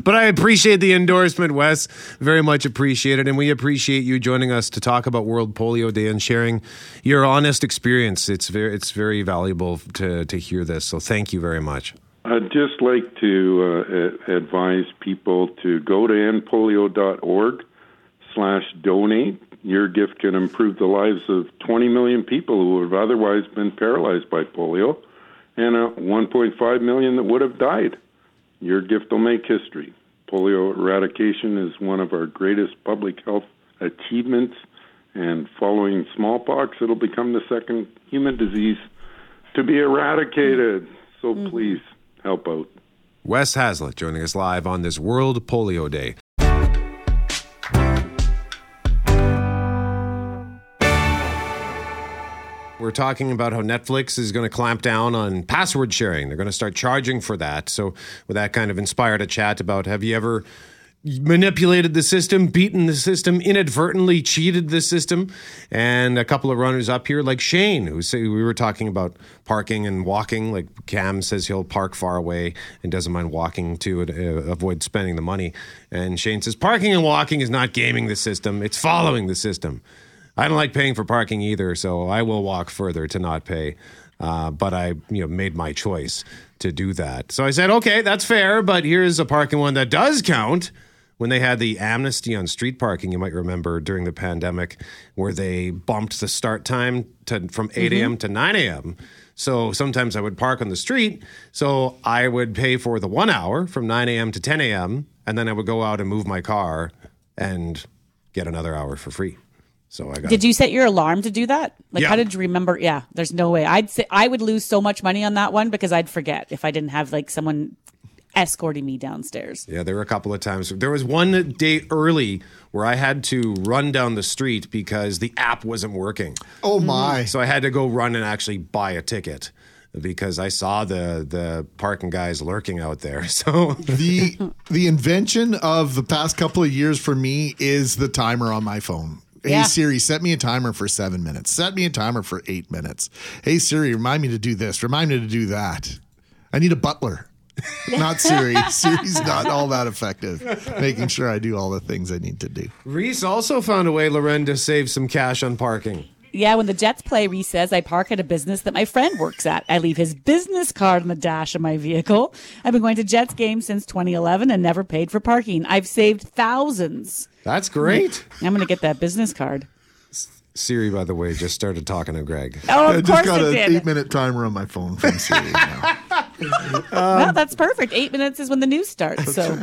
but I appreciate the endorsement, Wes. Very much appreciated. And we appreciate you joining us to talk about World Polio Day and sharing your honest experience. It's very, it's very valuable to, to hear this. So thank you very much. I'd just like to uh, advise people to go to endpolio.org slash donate. Your gift can improve the lives of 20 million people who have otherwise been paralyzed by polio and uh, 1.5 million that would have died. Your gift will make history. Polio eradication is one of our greatest public health achievements, and following smallpox, it'll become the second human disease to be eradicated. So mm-hmm. please help out. Wes Hazlett joining us live on this World Polio Day. Talking about how Netflix is going to clamp down on password sharing. They're going to start charging for that. So, with that kind of inspired a chat about have you ever manipulated the system, beaten the system, inadvertently cheated the system, and a couple of runners up here like Shane, who say we were talking about parking and walking. Like Cam says he'll park far away and doesn't mind walking to uh, avoid spending the money, and Shane says parking and walking is not gaming the system; it's following the system. I don't like paying for parking either, so I will walk further to not pay. Uh, but I, you know, made my choice to do that. So I said, okay, that's fair. But here's a parking one that does count. When they had the amnesty on street parking, you might remember during the pandemic, where they bumped the start time to from 8 a.m. Mm-hmm. to 9 a.m. So sometimes I would park on the street. So I would pay for the one hour from 9 a.m. to 10 a.m. And then I would go out and move my car and get another hour for free. So I got. Did you set your alarm to do that? Like, Yeah. how did you remember? Yeah, there's no way. I'd say I would lose so much money on that one because I'd forget if I didn't have like someone escorting me downstairs. Yeah, there were a couple of times. There was one day early where I had to run down the street because the app wasn't working. Oh my! So I had to go run and actually buy a ticket because I saw the the parking guys lurking out there. So the the invention of the past couple of years for me is the timer on my phone. Hey Yeah. Siri, set me a timer for seven minutes. Set me a timer for eight minutes. Hey Siri, remind me to do this. Remind me to do that. I need a butler. not Siri. Siri's not all that effective. Making sure I do all the things I need to do. Reese also found a way, Lauren, to save some cash on parking. Yeah, when the Jets play, Reese says, I park at a business that my friend works at. I leave his business card on the dash of my vehicle. I've been going to Jets games since 2011 and never paid for parking. I've saved thousands. That's great. I'm going to get that business card. Siri, by the way, just started talking to Greg. Oh, of I course just got it an did. eight minute timer on my phone from Siri. now. well, that's perfect. Eight minutes is when the news starts. So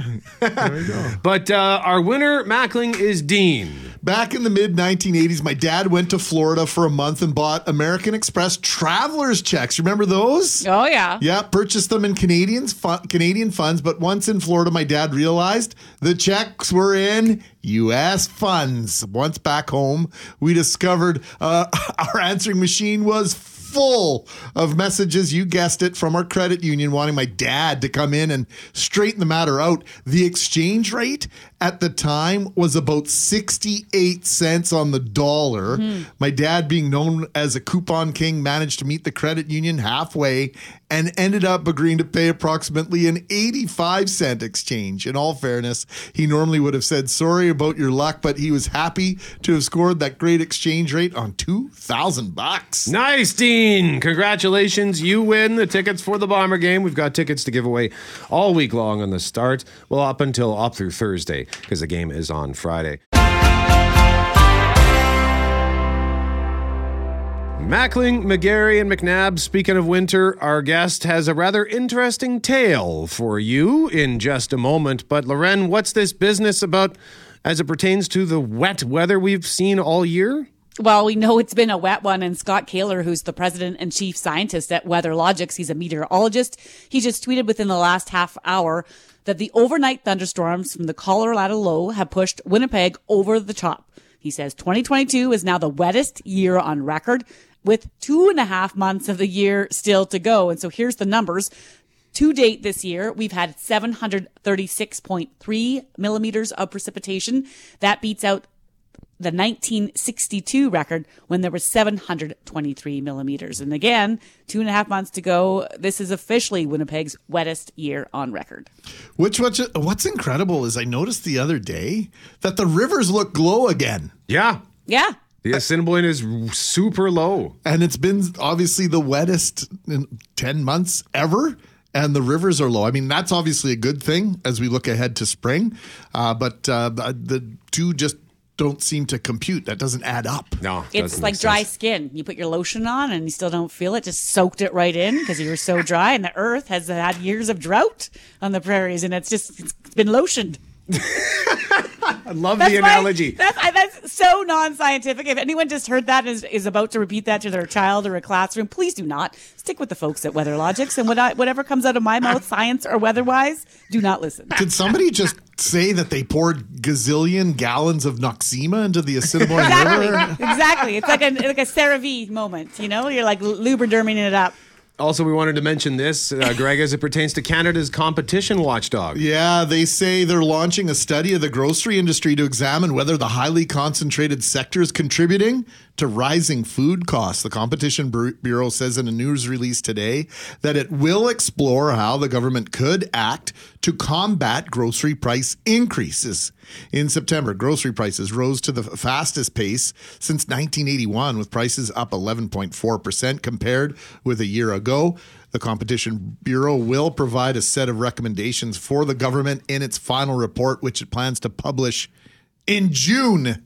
But uh, our winner, Mackling, is Dean. Back in the mid 1980s, my dad went to Florida for a month and bought American Express traveler's checks. Remember those? Oh yeah. Yeah, purchased them in Canadians fu- Canadian funds, but once in Florida, my dad realized the checks were in U.S. funds. Once back home, we discovered uh, our answering machine was full of messages, you guessed it, from our credit union wanting my dad to come in and straighten the matter out. The exchange rate at the time was about 68 cents on the dollar. Hmm. My dad, being known as a coupon king, managed to meet the credit union halfway and ended up agreeing to pay approximately an 85 cent exchange. In all fairness, he normally would have said sorry about your luck, but he was happy to have scored that great exchange rate on 2,000 bucks. Nice, Dean. Congratulations. You win the tickets for the Bomber game. We've got tickets to give away all week long on the start. Well, up until up through Thursday because the game is on Friday. Mackling, McGarry, and McNabb. Speaking of winter, our guest has a rather interesting tale for you in just a moment. But, Lauren, what's this business about as it pertains to the wet weather we've seen all year? Well, we know it's been a wet one, and Scott Kehler, who's the president and chief scientist at WeatherLogics, he's a meteorologist. He just tweeted within the last half hour that the overnight thunderstorms from the Colorado low have pushed Winnipeg over the top. He says 2022 is now the wettest year on record, with two and a half months of the year still to go. And so here's the numbers. To date this year, we've had 736.3 millimeters of precipitation. That beats out the 1962 record when there was 723 millimeters. And again, two and a half months to go. This is officially Winnipeg's wettest year on record. Which what's what's incredible is I noticed the other day that the rivers look glow again. Yeah. Yeah. The Assiniboine is super low. And it's been obviously the wettest in 10 months ever. And the rivers are low. I mean, that's obviously a good thing as we look ahead to spring. Uh, but uh, the two just don't seem to compute. That doesn't add up. No, It's like dry skin. You put your lotion on and you still don't feel it. Just soaked it right in because you were so dry. And the earth has had years of drought on the prairies and it's just it's been lotioned. I love That's the why- analogy. that's, I, that's so non-scientific. If anyone just heard that and is, is about to repeat that to their child or a classroom, please do not. Stick with the folks at WeatherLogics and what I, whatever comes out of my mouth, science or weather-wise, do not listen. Did somebody just say that they poured gazillion gallons of Noxzema into the Assiniboine exactly, River? exactly. It's like a like a CeraVe moment. You know, you're like lubriderming it up. Also, we wanted to mention this, uh, Greg, as it pertains to Canada's competition watchdog. Yeah, they say they're launching a study of the grocery industry to examine whether the highly concentrated sector is contributing to rising food costs. The Competition Bureau says in a news release today that it will explore how the government could act to combat grocery price increases. In September, grocery prices rose to the fastest pace since 1981, with prices up 11.4% compared with a year ago. The Competition Bureau will provide a set of recommendations for the government in its final report, which it plans to publish in June.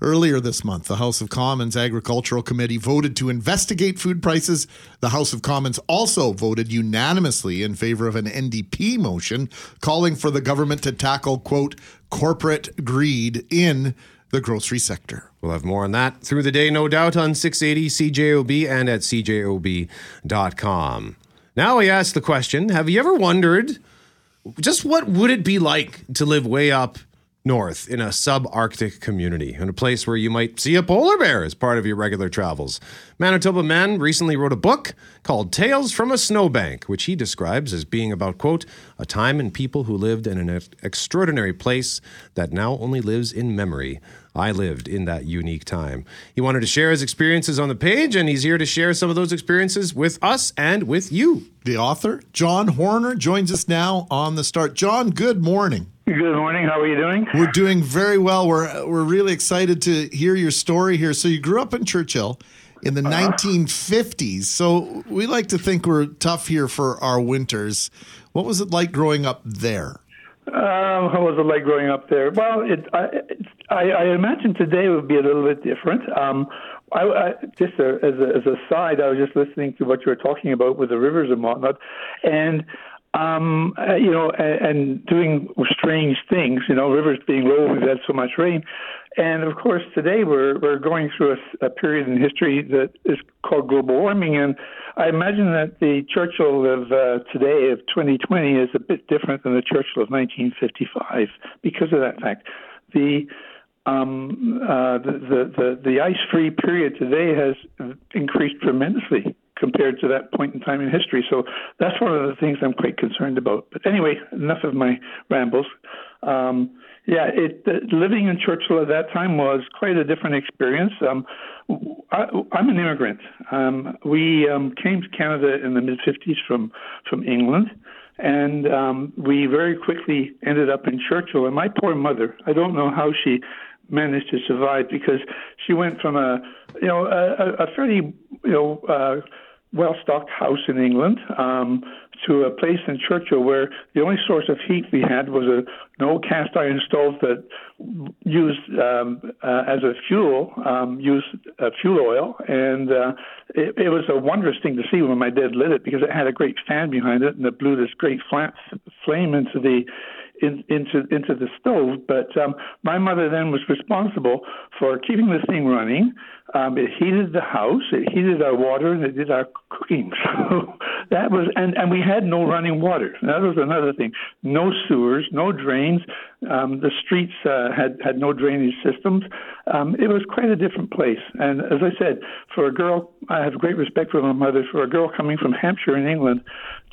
Earlier this month, the House of Commons Agricultural Committee voted to investigate food prices. The House of Commons also voted unanimously in favor of an NDP motion calling for the government to tackle, quote, corporate greed in the grocery sector. We'll have more on that through the day, no doubt, on 680 CJOB and at CJOB.com. Now we ask the question Have you ever wondered just what would it be like to live way up north in a subarctic community, in a place where you might see a polar bear as part of your regular travels? Manitoba Man recently wrote a book called Tales from a Snowbank, which he describes as being about, quote, a time and people who lived in an extraordinary place that now only lives in memory. I lived in that unique time. He wanted to share his experiences on the page, and he's here to share some of those experiences with us and with you. The author, John Horner, joins us now on the start. John, good morning. Good morning. How are you doing? We're doing very well. We're we're really excited to hear your story here. So you grew up in Churchill in the 1950s. So we like to think we're tough here for our winters. What was it like growing up there? Um, how was it like growing up there? Well, it, I, it, I, I imagine today would be a little bit different. Um, I, I, just a, as, a, as a side, I was just listening to what you were talking about with the rivers and whatnot, and um, uh, you know, and, and doing strange things. You know, rivers being low, we've had so much rain, and of course today we're we're going through a, a period in history that is called global warming, and I imagine that the Churchill of uh, today of 2020 is a bit different than the Churchill of 1955 because of that fact. The um, uh, the, the, the, the ice-free period today has increased tremendously compared to that point in time in history. So that's one of the things I'm quite concerned about. But anyway, enough of my rambles. Um, yeah, it, uh, living in Churchill at that time was quite a different experience. Um, I, I'm an immigrant. Um, we um, came to Canada in the mid 50s from from England, and um, we very quickly ended up in Churchill. And my poor mother, I don't know how she managed to survive because she went from a you know a, a fairly you know uh, well stocked house in England um, to a place in Churchill where the only source of heat we had was a an old cast iron stove that used um, uh, as a fuel um, used uh, fuel oil, and uh, it, it was a wondrous thing to see when my dad lit it because it had a great fan behind it and it blew this great flat flame into the in, into into the stove. But um, my mother then was responsible for keeping the thing running. Um, it heated the house, it heated our water, and it did our cooking. So that was, and and we had no running water. That was another thing. No sewers, no drains. Um, the streets uh, had had no drainage systems. Um, it was quite a different place. And as I said, for a girl, I have great respect for my mother. For a girl coming from Hampshire in England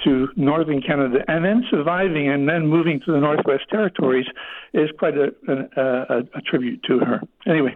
to northern Canada, and then surviving and then moving to the Northwest Territories, is quite a, a, a, a tribute to her. Anyway.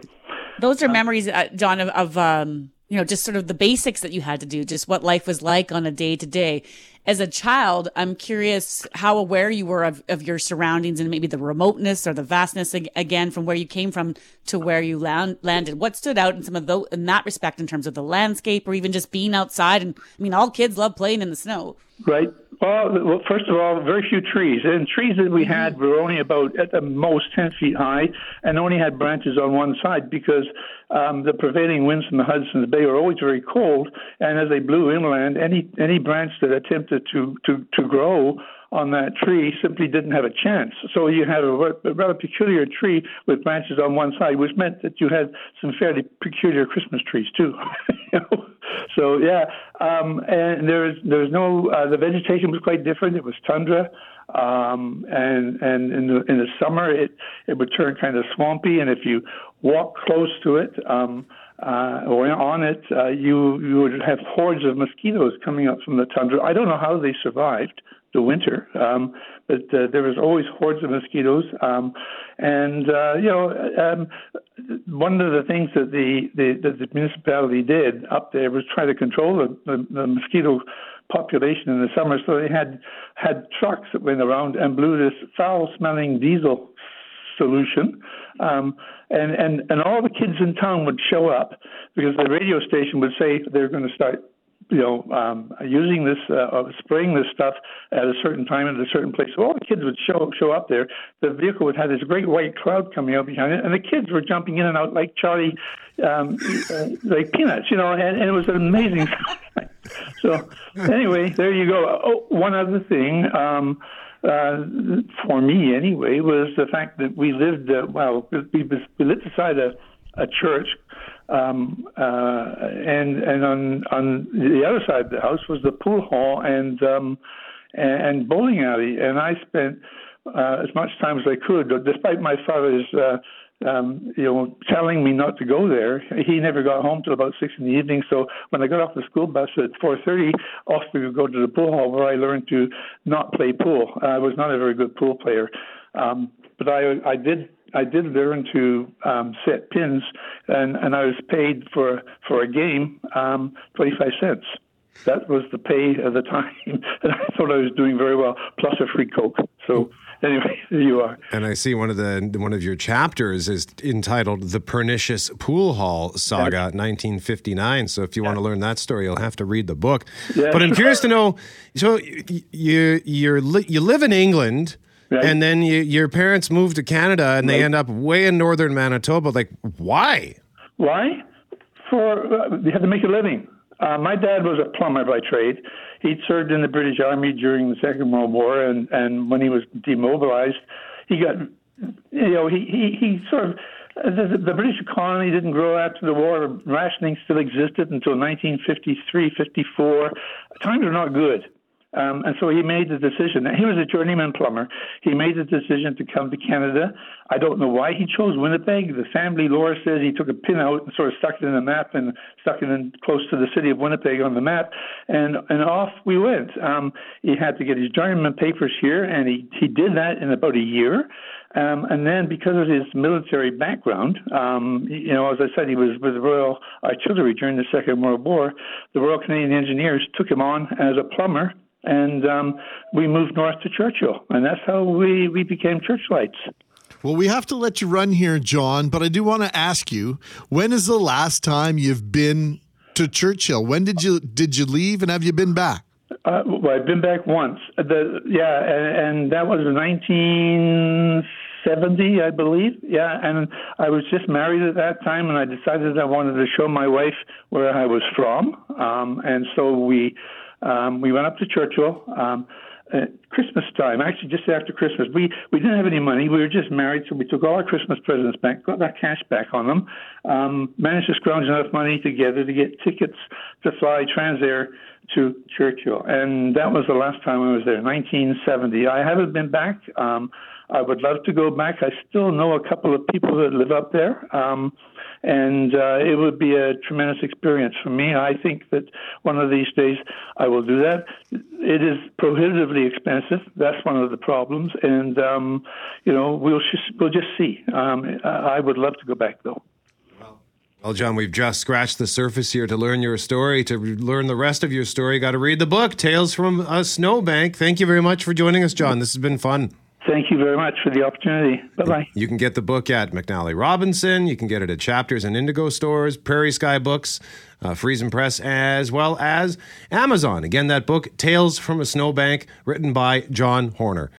Those are memories, uh, John, of, of um, you know, just sort of the basics that you had to do, just what life was like on a day to day. As a child, I'm curious how aware you were of, of your surroundings and maybe the remoteness or the vastness again from where you came from to where you land- landed. What stood out in some of those in that respect in terms of the landscape or even just being outside? And I mean, all kids love playing in the snow. Right. Well, well, first of all, very few trees. And trees that we had were only about, at the most, 10 feet high and only had branches on one side because um, the prevailing winds from the Hudson's Bay were always very cold. And as they blew inland, any, any branch that attempted to, to, to grow on that tree simply didn't have a chance. So you had a, a rather peculiar tree with branches on one side, which meant that you had some fairly peculiar Christmas trees too. So yeah, um, and there's there's no uh, the vegetation was quite different. It was tundra, um, and and in the in the summer it it would turn kind of swampy, and if you walk close to it. Um, uh, or on it, uh, you you would have hordes of mosquitoes coming up from the tundra. I don't know how they survived the winter. Um, but uh, there was always hordes of mosquitoes. Um, and uh, you know, um, one of the things that the, the that the municipality did up there was try to control the, the, the mosquito population in the summer. So they had had trucks that went around and blew this foul-smelling diesel solution. Um, and, and, and all the kids in town would show up because the radio station would say they're going to start you know, um, using this, uh, spraying this stuff at a certain time at a certain place. So all the kids would show show up there. The vehicle would have this great white cloud coming out behind it, and the kids were jumping in and out like Charlie, um, uh, like peanuts, you know. And, and it was an amazing. so anyway, there you go. Oh, one other thing. Um, uh, for me, anyway, was the fact that we lived, uh, well, we, we lived beside a, a church um, uh, and and on on the other side of the house was the pool hall and um, and bowling alley. And I spent uh, as much time as I could, despite my father's. Uh, um, you know, telling me not to go there. He never got home till about six in the evening. So when I got off the school bus at four thirty, off we would go to the pool hall where I learned to not play pool. I was not a very good pool player, um, but I I did I did learn to um, set pins, and, and I was paid for for a game um, twenty five cents. That was the pay at the time, and I thought I was doing very well, plus a free coke. So anyway, you are. And I see one of the one of your chapters is entitled "The Pernicious Pool Hall Saga, yeah. 1959." So if you want to learn that story, you'll have to read the book. But I'm curious to know. So you you you live in England. Right. And then you, your parents move to Canada and right. they end up way in northern Manitoba. Like, why? Why? For uh, they had to make a living. Uh, my dad was a plumber by trade. He'd served in the British Army during the Second World War, and, and when he was demobilized, he got, you know, he, he, he sort of, the, the British economy didn't grow after the war. Rationing still existed until 1953, 54. Times were not good. Um, and so he made the decision. He was a journeyman plumber. He made the decision to come to Canada. I don't know why he chose Winnipeg. The family lore says he took a pin out and sort of stuck it in the map and stuck it in close to the city of Winnipeg on the map, and and off we went. Um, he had to get his journeyman papers here, and he he did that in about a year. Um, and then, because of his military background, um, you know, as I said, he was with the Royal Artillery during the Second World War. The Royal Canadian Engineers took him on as a plumber and um, we moved north to Churchill, and that's how we, we became Churchlights. Well, we have to let you run here, John, but I do want to ask you: when is the last time you've been to Churchill? When did you did you leave, and have you been back? Uh, well, I've been back once. The, yeah, and, and that was 1970, I believe. Yeah, and I was just married at that time, and I decided I wanted to show my wife where I was from, um, and so we um, we went up to Churchill. Um, at Christmas time, actually just after Christmas, we we didn't have any money. We were just married, so we took all our Christmas presents back, got that cash back on them, um, managed to scrounge enough money together to get tickets to fly Transair to Churchill, and that was the last time I was there, 1970. I haven't been back. Um, I would love to go back. I still know a couple of people that live up there. Um, and uh, it would be a tremendous experience for me. I think that one of these days I will do that. It is prohibitively expensive. That's one of the problems, and um, you know we'll just we'll just see. Um, I would love to go back though. Well, John, we've just scratched the surface here to learn your story. To learn the rest of your story, got to read the book, Tales from a Snowbank. Thank you very much for joining us, John. This has been fun. Thank you very much for the opportunity. Bye bye. You can get the book at McNally Robinson. You can get it at Chapters and Indigo stores, Prairie Sky Books, uh, Friesen Press, as well as Amazon. Again, that book, Tales from a Snowbank, written by John Horner.